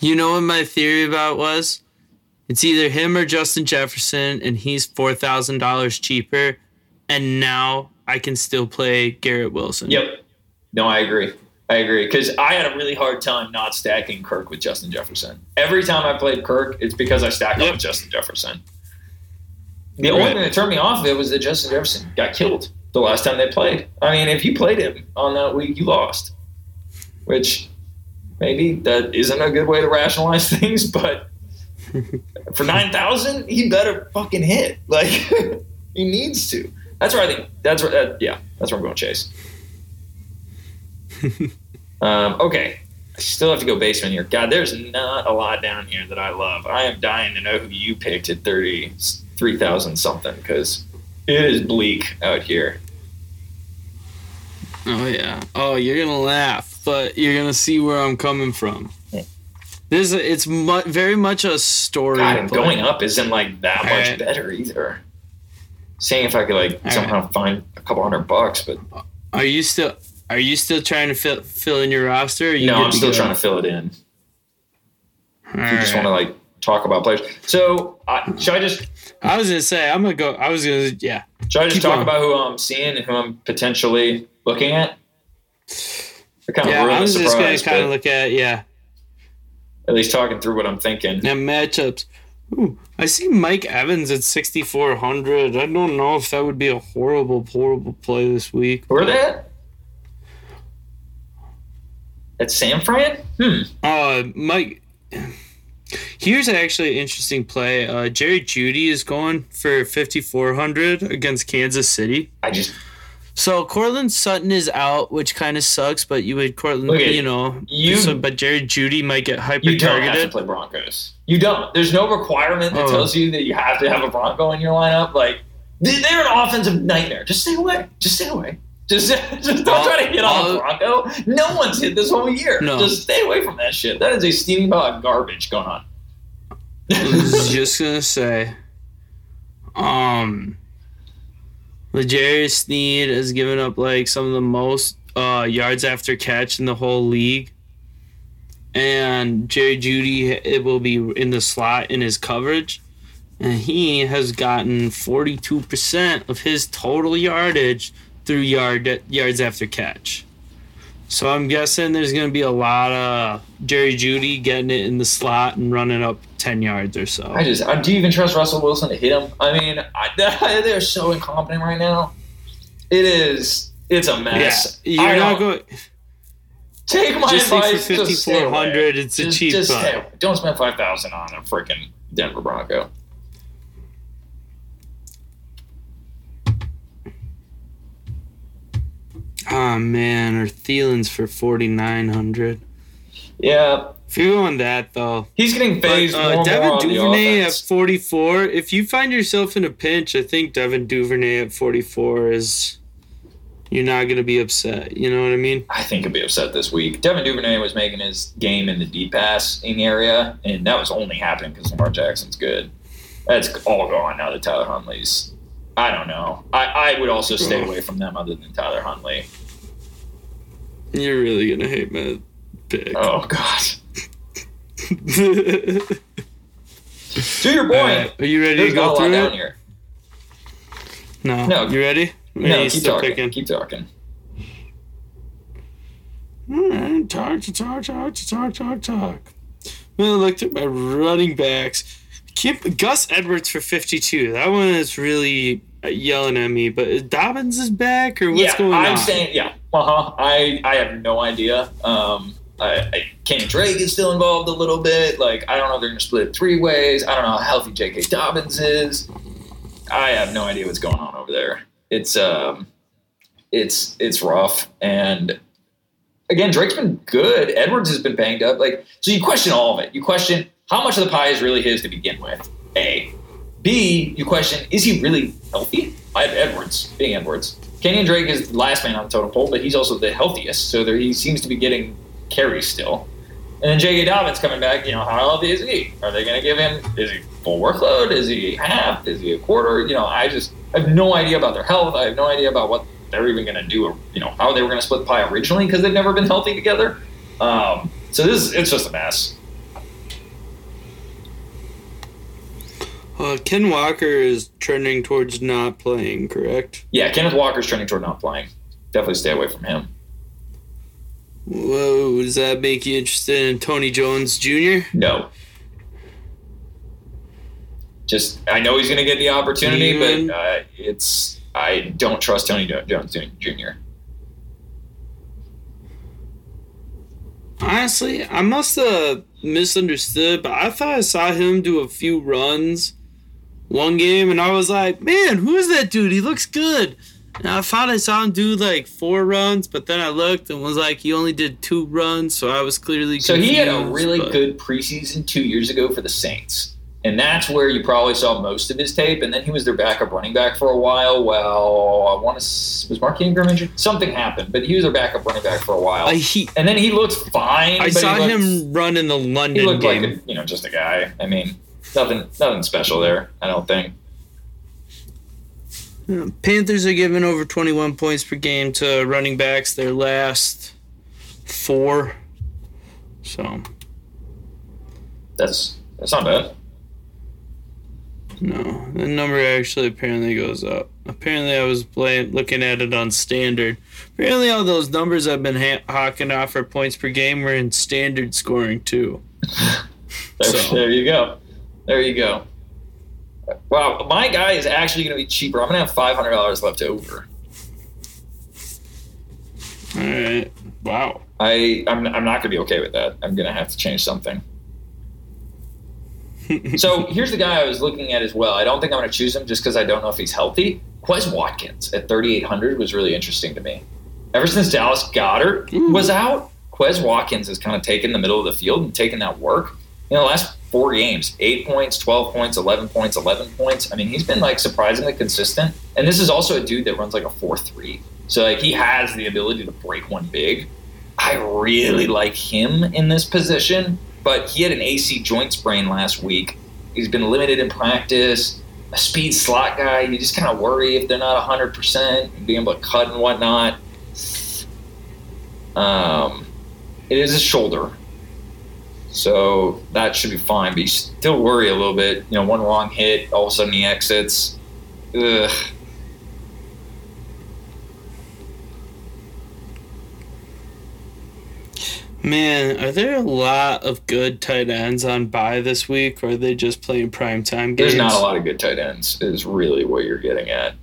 You know what my theory about was? It's either him or Justin Jefferson, and he's four thousand dollars cheaper, and now I can still play Garrett Wilson. yep. No, I agree. I agree because I had a really hard time not stacking Kirk with Justin Jefferson. Every time I played Kirk, it's because I stacked Yep. up with Justin Jefferson. The only thing that turned me off of it was that Justin Jefferson got killed the last time they played. I mean, if you played him on that week, you lost. Which maybe that isn't a good way to rationalize things, but for nine thousand, he better fucking hit. Like he needs to. That's where I think. That's where. Uh, yeah, that's where I'm going. To chase. um, okay, I still have to go basement here. God, there's not a lot down here that I love. I am dying to know who you picked at thirty three thousand something because it is bleak out here. Oh yeah. Oh, you're gonna laugh, but you're gonna see where I'm coming from. This it's mu- very much a story. God, and play. going up isn't like that much Alright. better either. Seeing if I could like Alright. somehow find a couple hundred bucks, but Are you still? Are you still trying to fill fill in your roster? You no, I'm still trying to fill it in. All You just right. want to like talk about players. So I, should I just I was gonna say I'm gonna go. I was gonna yeah. should I just Keep talk about who I'm seeing and who I'm potentially looking at? I kind of Yeah, I was just gonna kind of look at yeah. At least talking through what I'm thinking. Now matchups. Ooh, I see Mike Evans at 6,400. I don't know if that would be a horrible, horrible play this week. Where they at? At San Fran? Hmm. Uh, Mike. Here's actually an interesting play. Uh, Jerry Jeudy is going for 5,400 against Kansas City. I just So Courtland Sutton is out, which kind of sucks. But you would Courtland, Look at you know, you- So, but Jerry Jeudy might get hyper you don't have to targeted. play Broncos. You don't. There's no requirement that Oh. tells you that you have to have a Bronco in your lineup. Like they- they're an offensive nightmare. Just stay away. Just stay away. Just, just don't I'll- try to hit on Bronco. No one's hit this whole year. No. Just stay away from that shit. That is a steaming pile of garbage going on. I was just gonna say, um, L'Jarius Sneed has given up like some of the most uh, yards after catch in the whole league, and Jerry Jeudy it will be in the slot in his coverage, and he has gotten forty two percent of his total yardage through yard yards after catch. So I'm guessing there's going to be a lot of Jerry Jeudy getting it in the slot and running up 10 yards or so. I just, I, do you even trust Russell Wilson to hit him? I mean, I, they're so incompetent right now. It is, it's a mess. Yeah, you're I not going. Take my Just like for advice. just 5400 it's a Just- cheap just. Don't spend five thousand on a freaking Denver Bronco. Oh man, or Thielen's for 4900. Yeah, If you're going that though, he's getting phased more uh, and Devin more on Duvernay at 44. If you find yourself in a pinch, I think Devin Duvernay at 44 is. You're not gonna be upset. You know what I mean? I think he'll be upset this week. Devin Duvernay was making his game in the deep passing area, and that was only happening because Lamar Jackson's good. That's all gone now that Tyler Huntley's. I don't know. I, I would also stay hmm. away from them other than Tyler Huntley. You're really gonna hate my pick. Oh God. To your All point, right, Are you ready there's to not a go lot through down it? here. No. No. You ready? Or No, you keep talking. picking? Keep talking. Alright, talk, talk, talk, talk, talk, talk. Well, I looked at my running backs. Keep Gus Edwards for 52. That one is really uh, yelling at me. But Dobbins is back, or what's going on? yeah, going I'm on? saying yeah. Uh huh. I I have no idea. Um, I, I, Kenny Drake is still involved a little bit. Like I don't know if they're gonna split it three ways. I don't know how healthy J.K. Dobbins is. I have no idea what's going on over there. It's um, it's it's rough. And again, Drake's been good. Edwards has been banged up. Like so, you question all of it. You question how much of the pie is really his to begin with. A. B. You question is he really healthy? I have Edwards being Edwards. Kenyan Drake is the last man on the totem pole, but he's also the healthiest, so there, he seems to be getting carries still. And then J.K. Dobbins coming back, you know, how healthy is he? Are they going to give him, is he full workload? Is he half? Is he a quarter? You know, I just I have no idea about their health. I have no idea about what they're even going to do, or, you know, how they were going to split the pie originally because they've never been healthy together. Um, so this is, it's just a mess. Uh, Ken Walker is trending towards not playing, correct? Yeah, Kenneth Walker's trending toward not playing. Definitely stay away from him. Whoa, does that make you interested in Tony Jones Jr.? No. Just, I know he's going to get the opportunity, Even- but uh, it's, I don't trust Tony Jones Jr. Honestly, I must have misunderstood, but I thought I saw him do a few runs one game, and I was like, man, who is that dude? He looks good. And I thought I saw him do like four runs, but then I looked and was like, he only did two runs, so I was clearly So he had a really but- good preseason two years ago for the Saints. And that's where you probably saw most of his tape. And then he was their backup running back for a while. Well, I want to. Was Mark Ingram injured? Something happened, but he was their backup running back for a while. I, he, and then he looked fine. I saw looked, him run in the He London looked game. like a, you know just a guy. I mean, nothing nothing special there. I don't think. Uh, Panthers are giving over 21 points per game to running backs their last four. So, That's that's not bad. no, the number actually apparently goes up. Apparently, I was playing, looking at it on standard. Apparently, all those numbers I've been ha- hawking off for points per game were in standard scoring too. There, So- there you go. There you go. Wow, my guy is actually going to be cheaper. I'm going to have five hundred dollars left over. All right. Wow. I I'm, I'm not going to be okay with that. I'm going to have to change something. So here's the guy I was looking at as well. I don't think I'm going to choose him just because I don't know if he's healthy. Quez Watkins at 3,800 was really interesting to me. Ever since Dallas Goedert Ooh. was out, Quez Watkins has kind of taken the middle of the field and taken that work. You know, the last four games, eight points, 12 points, 11 points, 11 points. I mean, he's been like surprisingly consistent. And this is also a dude that runs like a 4 3. So, like, he has the ability to break one big. I really like him in this position, but he had an AC joint sprain last week. He's been limited in practice. A speed slot guy, you just kind of worry if they're not 100% and being able to cut and whatnot. Um, it is his shoulder, so that should be fine. But you still worry a little bit. You know, one wrong hit, all of a sudden he exits. Ugh. Man, are there a lot of good tight ends on bye this week, or are they just playing primetime games? There's not a lot of good tight ends. Is really what you're getting at.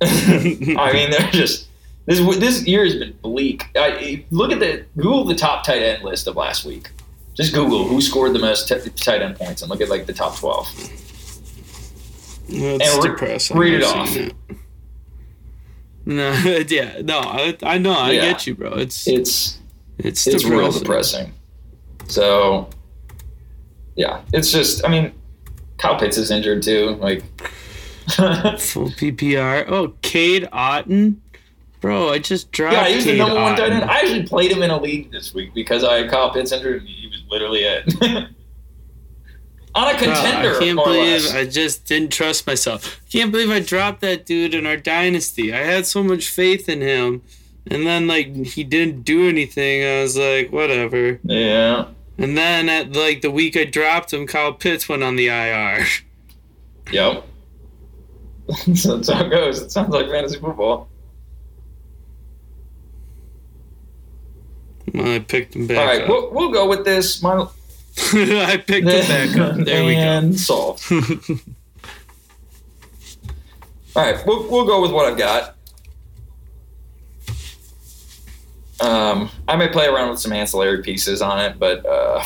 I mean, they're just this this year has been bleak. I, look at the Google the top tight end list of last week. Just Google who scored the most t- tight end points and look at like the top twelve. That's And re- depressing. read it off. it. No, yeah, no, I, I know, I Yeah. get you, bro. It's It's it's it's depressing. real depressing. So, yeah, it's just. I mean, Kyle Pitts is injured too. Like, Full PPR. Oh, Cade Otton, bro. I just dropped. yeah, he was the number one tight end. I actually played him in a league this week because I had Kyle Pitts injured. and He was literally it. On a Bro, contender, I can't believe. I just didn't trust myself. I Can't believe I dropped that dude in our dynasty. I had so much faith in him, and then like he didn't do anything. I was like, whatever. Yeah. And then at like the week I dropped him, Kyle Pitts went on the IR. Yep. so that's how it goes. It sounds like fantasy football. I picked him back All right, up. we'll, we'll go with this. My, I picked him back up. There we go. and solved. All right, we'll, we'll go with what I've got. Um, I may play around with some ancillary pieces on it, but uh,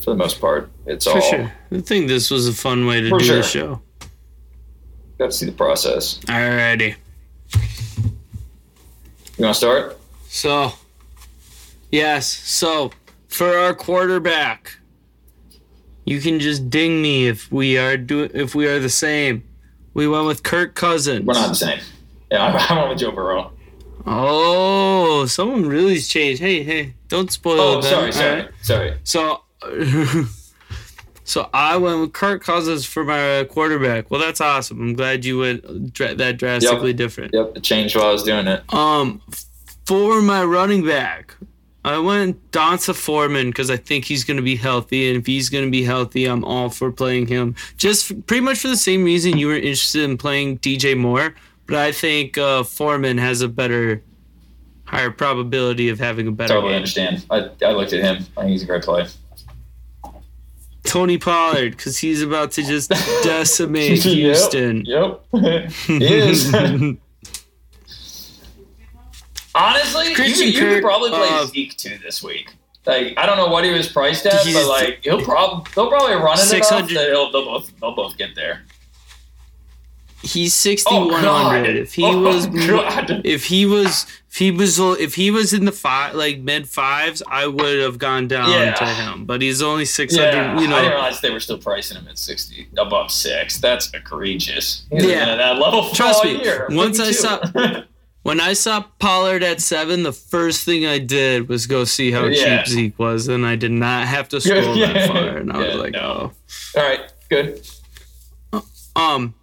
for the most part, it's For all sure. I think this was a fun way to For do sure. the show. got to see the process. Alrighty. You want to start? So, yes. So, for our quarterback, you can just ding me if we are do if we are the same. We went with Kirk Cousins. We're not the same. Yeah, I, I went with Joe Burrow. Oh, someone really's changed. Hey, hey, don't spoil Oh, them. sorry, sorry, alright? sorry. So, so I went with Kirk Cousins for my quarterback. Well, that's awesome. I'm glad you went dra- that drastically different. Yep, it changed while I was doing it. Um, for my running back, I went D'Onta Foreman because I think he's going to be healthy, and if he's going to be healthy, I'm all for playing him. Just f- pretty much for the same reason you were interested in playing DJ Moore, but I think uh, Foreman has a better, higher probability of having a better Totally game. understand. I, I looked at him. I think he's a great play. Tony Pollard because he's about to just decimate Houston. Yep. yep. he is. Honestly, you, you could probably play uh, Zeke too this week. Like I don't know what he was priced at, but like he'll probably they'll probably run it enough 600 that he'll, they'll both they'll both get there. He's Oh sixty-one God! If he oh, was, God. if he was, if he was, if he was in the five, like mid fives, I would have gone down Yeah. to him. But he's only six hundred. yeah, hundred. You I didn't know, realize they were still pricing him at sixty above six. That's egregious. He's Yeah. that level Trust me, year. once I 52. saw- when I saw Pollard at seven, the first thing I did was go see how Yeah. cheap Zeke was, and I did not have to scroll Yeah. that far. And I was like, no. all right, good. oh. Um,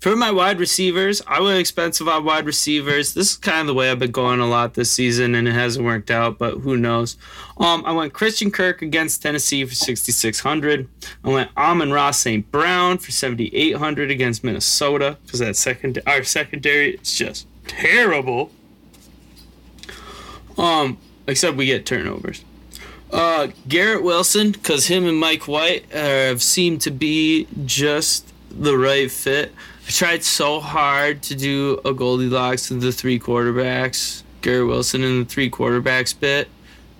for my wide receivers, I went expensive on wide receivers. This is kind of the way I've been going a lot this season, and it hasn't worked out, but who knows? Um, I went Christian Kirk against Tennessee for 6,600. I went Amon-Ra St. Brown for 7,800 against Minnesota because that second our secondary is just terrible. Um, except we get turnovers. Uh, Garrett Wilson, because him and Mike White uh, have seemed to be just the right fit. I tried so hard to do a Goldilocks of the three quarterbacks, Garrett Wilson and the three quarterbacks bit,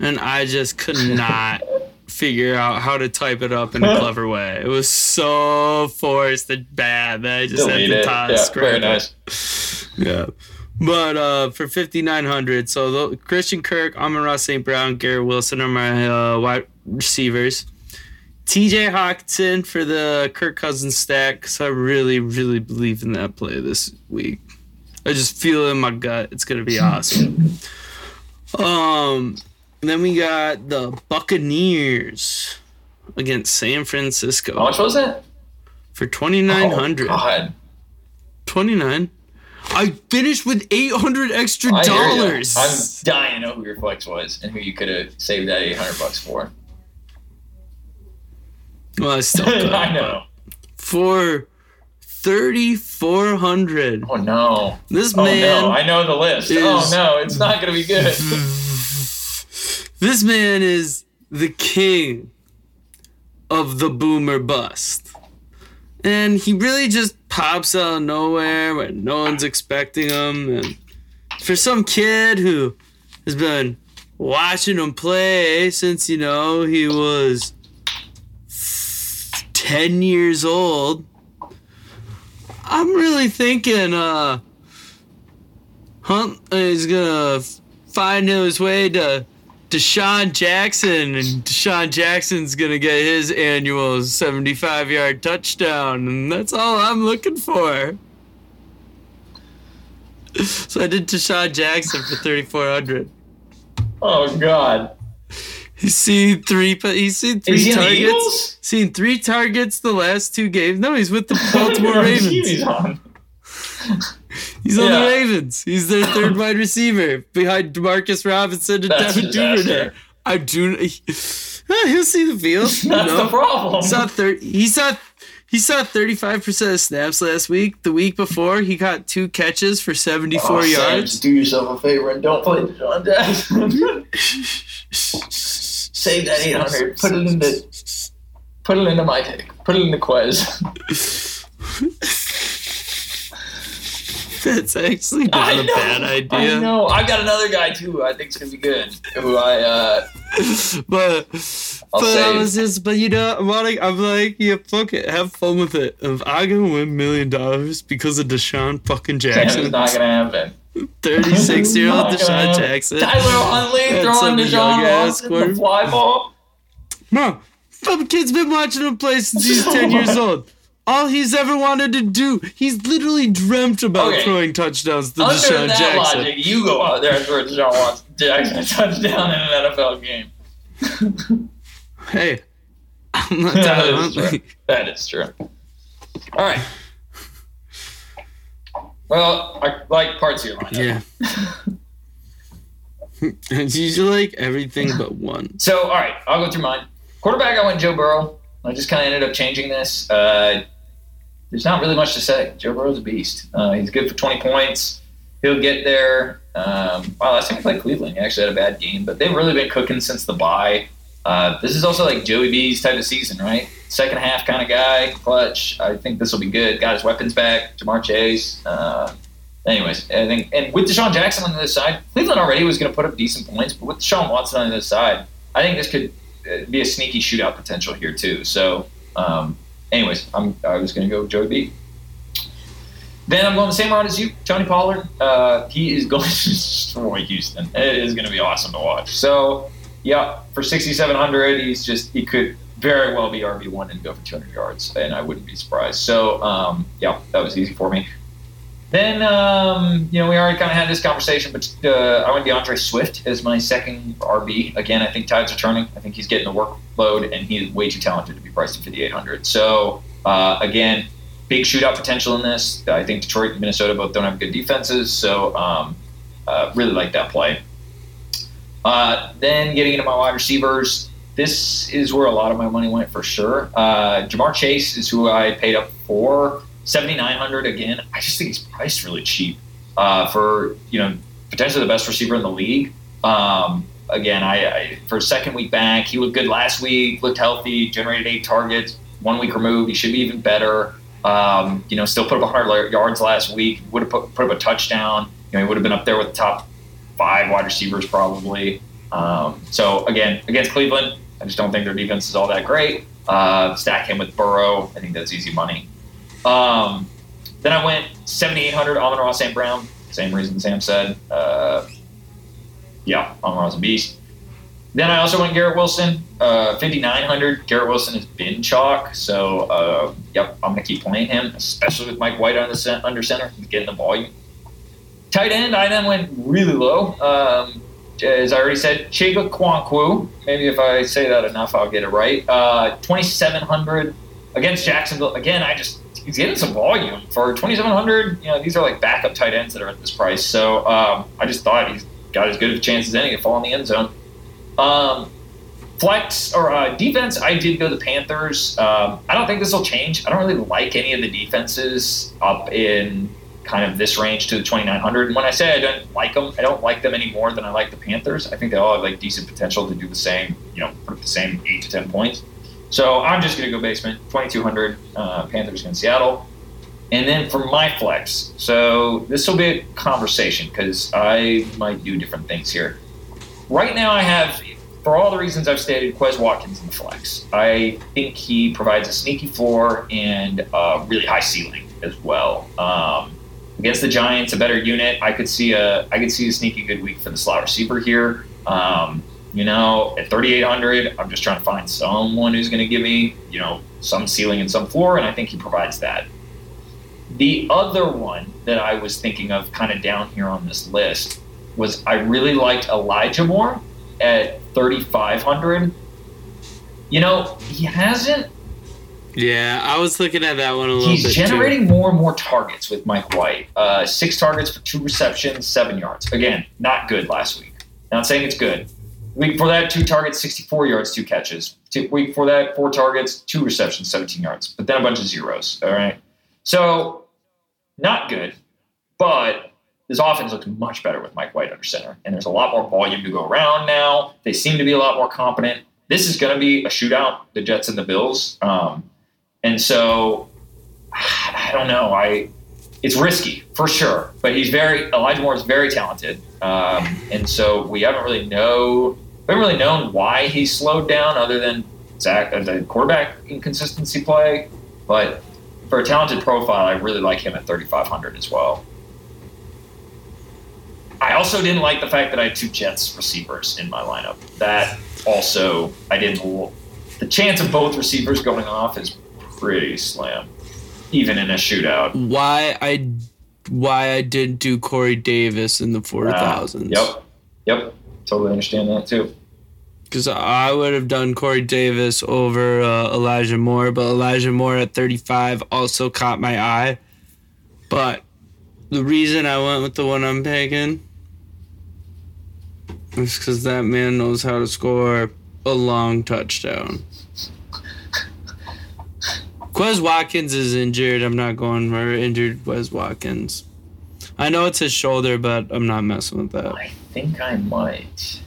and I just could not figure out how to type it up in a clever way. It was so forced and bad that I just Delete had it. to toss Yeah, very it. nice. Yeah. But uh, for 5,900, so the, Christian Kirk, Amon-Ra St. Brown, Garrett Wilson are my uh, wide receivers. TJ Hockenson for the Kirk Cousins stack because I really, really believe in that play this week. I just feel it in my gut. It's going to be awesome. um, then we got the Buccaneers against San Francisco How much was it? for 2,900. Oh, God. 29. I finished with 800 extra I dollars. I'm dying to know who your flex was and who you could have saved that 800 bucks for. Well, I still could, I know. For 3400 Oh no. This Oh man no. I know the list. Oh, is- Oh no, it's not gonna be good. This man is the king of the boomer bust. And he really just pops out of nowhere when no one's expecting him. And for some kid who has been watching him play since, you know, he was 10 years old, I'm really thinking uh, Hunt is to find his way to DeSean Jackson, and DeSean Jackson's gonna get his annual 75 yard touchdown, and that's all I'm looking for. So I did DeSean Jackson for 3,400. Oh God. He's seen three. He's seen three he targets. Seen three targets the last two games. No, he's with the Baltimore Ravens. He's on? On the Ravens. He's their third wide receiver behind Demarcus Robinson and That's Devin Duvernay. I do. He'll see the field. That's the problem. He saw thir- he saw he saw 35% of snaps last week. The week before, he got two catches for 74 Oh, Sam, yards. just do yourself a favor and don't play DeSean Jackson. Save that eight hundred. Put it into put it into my pick. Put it into Quez. That's actually not I a know. bad I idea. know. I've got another guy too. I think's gonna be good. Who I uh But I'll but I save. was just but you know I'm like I'm like yeah fuck it have fun with it. If I can win million dollars because of DeSean fucking Jackson, it's not gonna happen. 36 year old DeSean. Jackson. Tyler Huntley throwing Deshaun Watson the fly ball. Mom, fucking kid's been watching him play since he's 10 years old. All he's ever wanted to do, he's literally dreamt about Okay. throwing touchdowns to Under DeSean that Jackson. logic, you go out there and throw DeSean Jackson a touchdown in an NFL game. Hey, I'm not that, is true. That is true. All right. Well, I like parts of your lineup. Yeah. It's usually like everything but one. So, all right, I'll go through mine. Quarterback, I went Joe Burrow. I just kind of ended up changing this. Uh, there's not really much to say. Joe Burrow's a beast. Uh, he's good for 20 points. He'll get there. Um, wow, last time he played Cleveland, he actually had a bad game, but they've really been cooking since the bye. Uh, this is also like Joey B's type of season, right? Second half kind of guy, clutch. I think this will be good. Got his weapons back. Ja'Marr Chase. Uh, anyways, I think, and with Deshaun Jackson on the other side, Cleveland already was going to put up decent points, but with Deshaun Watson on the other side, I think this could be a sneaky shootout potential here too. So, um, anyways, I'm I was going to go Joey B. Then I'm going the same route as you, Tony Pollard. Uh, he is going to destroy Houston. It is going to be awesome to watch. So, yeah, for 6,700, he's just he could very well be RB one and go for 200 yards, and I wouldn't be surprised. So, um, yeah, that was easy for me. Then, um, you know, we already kind of had this conversation, but uh, I went D'Andre Swift as my second RB. Again, I think tides are turning. I think he's getting the workload, and he's way too talented to be priced at 5,800. So, uh, again, big shootout potential in this. I think Detroit and Minnesota both don't have good defenses, so um, uh, really like that play. Uh, then getting into my wide receivers, this is where a lot of my money went for sure. Uh, Ja'Marr Chase is who I paid up for. 7900 again. I just think he's priced really cheap uh, for you know potentially the best receiver in the league. Um, again, I, I for a second week back, he looked good last week, looked healthy, generated eight targets. One week removed, he should be even better. Um, you know, still put up 100 yards last week. Would have put, put up a touchdown. You know, he would have been up there with the top five wide receivers probably. Um, so again, against Cleveland, I just don't think their defense is all that great. Uh, stack him with Burrow. I think that's easy money. Um, then I went 7,800 Amon-Ra St. Brown. Same reason Sam said. Uh, yeah, Amon-Ra's a beast. Then I also went Garrett Wilson, uh, 5,900. Garrett Wilson has been chalk, so uh, yep, I'm going to keep playing him, especially with Mike White on the cent- under center, getting the volume. Tight end, I then went really low. Um, as I already said, Chiga Kwankwu. Maybe if I say that enough, I'll get it right. Uh, 2,700 against Jacksonville. Again, I just he's getting some volume for 2,700. You know, these are like backup tight ends that are at this price. So um, I just thought he's got as good of a chance as any to fall in the end zone. Um, flex or uh, defense, I did go the Panthers. Um, I don't think this will change. I don't really like any of the defenses up in kind of this range to the 2900. And when I say I don't like them, I don't like them any more than I like the Panthers. I think they all have like decent potential to do the same, you know, the same eight to 10 points. So I'm just going to go basement 2200 uh, Panthers against Seattle. And then for my flex, so this will be a conversation because I might do different things here. Right now, I have, for all the reasons I've stated, Quez Watkins in the flex. I think he provides a sneaky floor and a really high ceiling as well. Um, against the Giants, a better unit. I could see a I could see a sneaky good week for the slot receiver here. Um, you know, at 3,800, I'm just trying to find someone who's going to give me, you know, some ceiling and some floor, and I think he provides that. The other one that I was thinking of kind of down here on this list was I really liked Elijah Moore at 3,500. You know, he hasn't Yeah, I was looking at that one a little He's bit generating more and more targets with Mike White. Uh, six targets for two receptions, seven yards. Again, not good last week. Not saying it's good. Week before that, two targets, 64 yards, two catches. Week before that, four targets, two receptions, 17 yards. But then a bunch of zeros. All right. So, not good. But this offense looks much better with Mike White under center. And there's a lot more volume to go around now. They seem to be a lot more competent. This is going to be a shootout, the Jets and the Bills. Um, and so I don't know. I it's risky for sure, but he's very Elijah Moore is very talented, um, and so we haven't really know we haven't really known why he slowed down, other than Zach uh, the quarterback inconsistency play. But for a talented profile, I really like him at 3,500 as well. I also didn't like the fact that I had two Jets receivers in my lineup. That also I didn't. The chance of both receivers going off is pretty slim, even in a shootout. Why I why I didn't do Corey Davis in the four Uh, yep, yep, totally understand that too. Because I would have done Corey Davis over uh, Elijah Moore, but Elijah Moore at 35 also caught my eye. But the reason I went with the one I'm picking is because that man knows how to score a long touchdown. Quez Watkins is injured. I'm not going for injured Quez Watkins. I know it's his shoulder, but I'm not messing with that. I think I might.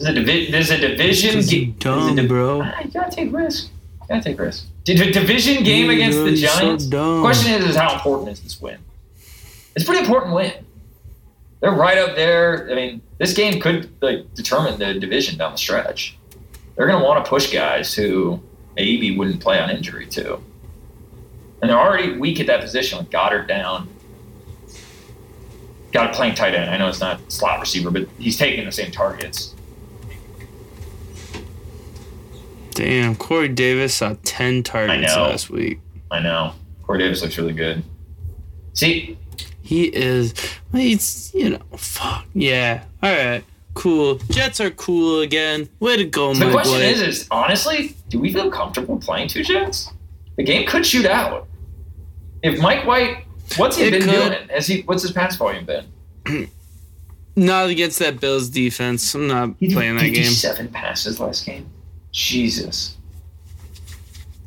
There's a, divi- there's a division. Ga- dumb, div- bro. Ah, you gotta take risk. You gotta take risk. Did a division game against the so Giants? dumb. Question is, is how important is this win? It's a pretty important win. They're right up there. I mean, this game could like determine the division down the stretch. They're gonna want to push guys who maybe wouldn't play on injury too, and they're already weak at that position with Goedert down. Got a playing tight end. I know it's not slot receiver, but he's taking the same targets. Damn, Corey Davis saw 10 targets last week. I know. Corey Davis looks really good. See, He is, he's, you know, fuck. Yeah. All right. Cool. Jets are cool again. Way to go, Mike. the question boy. is, is honestly, do we feel comfortable playing two Jets? The game could shoot out. If Mike White, what's he It been could. doing? Has he? What's his pass volume been? Not against that Bills defense. I'm not He playing that game. Fifty-seven passes last game. Jesus.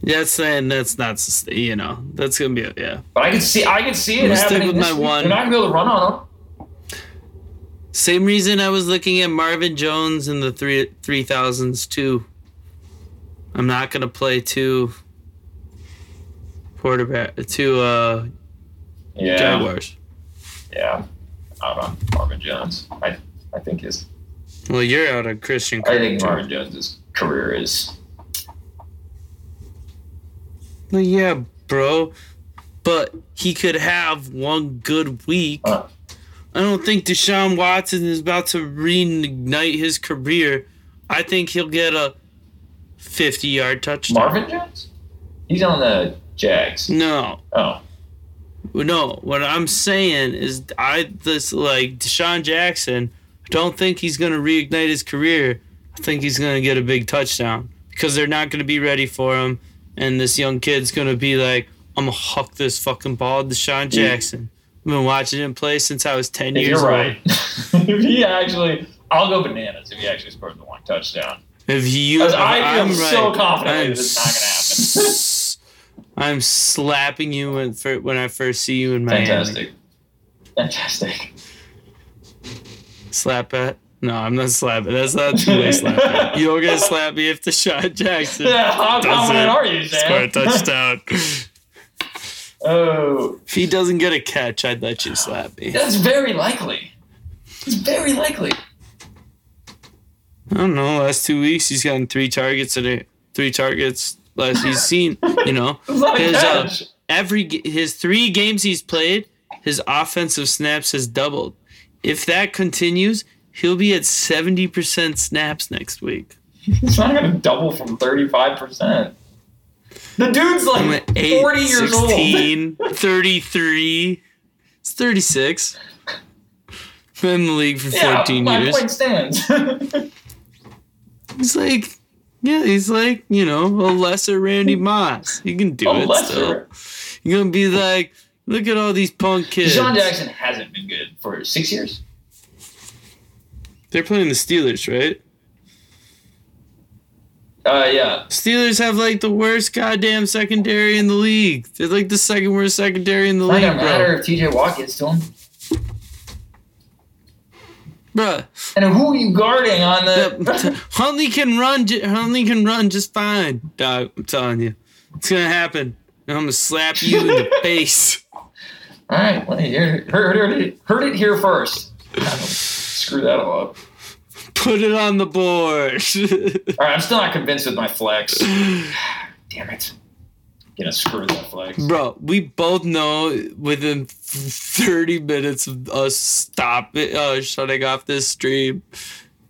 Yeah, that's saying that's not, you know, that's going to be, yeah. But I can see, I can see it We'll stick with my week. one. They're not gonna be able to run on him. Same reason I was looking at Marvin Jones in the three three thousands too. I'm not gonna play two quarterback two uh Yeah, Jaguars. yeah. Out on Marvin Jones. I, I think his, Well, you're out on Christian. I think. Marvin Jones's career is. Well, yeah, bro, but he could have one good week. Uh. I don't think Deshaun Watson is about to reignite his career. I think he'll get a 50 yard touchdown. Marvin Jones? He's on the Jags. No. Oh, No, what I'm saying is I this like DeSean Jackson. I don't think he's gonna reignite his career. I think he's gonna get a big touchdown because they're not gonna be ready for him, and this young kid's gonna be like, "I'm gonna huck this fucking ball, to DeSean Jackson." I've been watching him play since I was ten if years you're old. right. if he actually, I'll go bananas if he actually scores the one touchdown. If you, I I'm so right, confident I'm that it's not gonna happen. I'm slapping you when fir- when I first see you in Miami. Fantastic. Fantastic. Slap it. No, I'm not slapping. That's not two way slap. You don't get slap me if shot Jackson Yeah, how confident are you, score a Sam? touchdown. oh, if he doesn't get a catch, I'd let you slap me. that's very likely. It's very likely. I don't know. Last two weeks, he's gotten three targets a day. Three targets. Last he's seen. You know, It's not a His, uh, every his three games he's played, his offensive snaps has doubled. If that continues, he'll be at seventy percent snaps next week. He's not going to double from 35%. The dude's like 8, 40 years 16, 33. It's 36. Been in the league for old. Yeah, 14 my years. point stands. He's like, yeah, he's like, you know, a lesser Randy Moss. He can do oh, it still. Lester. You're going to be like, look at all these punk kids. DeSean Jackson hasn't been good for six years. They're playing the Steelers, right? Uh, yeah. Steelers have like the worst goddamn secondary in the league. They're like the second worst secondary in the It's league, gonna matter if TJ Watt gets to him. Bruh, And who are you guarding on the- the? Huntley can run. Huntley can run just fine, dog. I'm telling you, it's gonna happen. I'm gonna slap you in the face. All right, well, you heard, heard, heard it, heard it here first. Screw that all up. Put it on the board. All right, I'm still not convinced with my flex. Damn it. Gonna screw that flex. Bro, we both know within 30 minutes of us stop it, uh, shutting off this stream,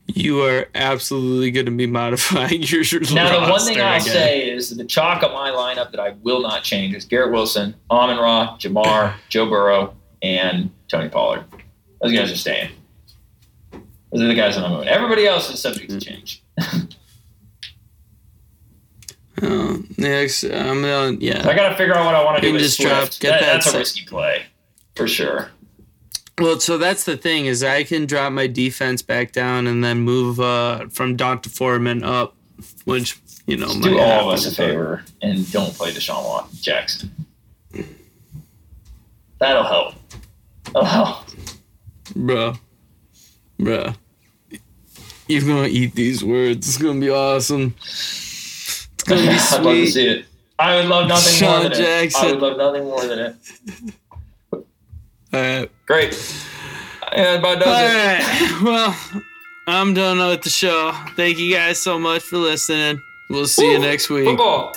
you are absolutely going to be modifying your Now, the one thing I'll again. say is the chalk of my lineup that I will not change is Garrett Wilson, Amon Ra, Ja'Marr, Joe Burrow, and Tony Pollard. Those guys are staying. Those are the guys that I'm moving. Everybody else is subject to change. Oh, next, I'm gonna, So I got to figure out what I want to do just drop- get That- that that's a risky play, for sure. Well, so that's the thing is I can drop my defense back down and then move uh, from D'Onta Foreman up, which you know Just do all of us a favor and don't play DeSean Jackson. That'll help. That'll help. bro, bro. You're gonna eat these words. It's gonna be awesome. It's gonna be I'd love to sweet. see it. I would love nothing more DeSean than it. I would love nothing more than it. All right. Great. Yeah, about does All it. right. Well, I'm done with the show. Thank you guys so much for listening. We'll see you next week. Football.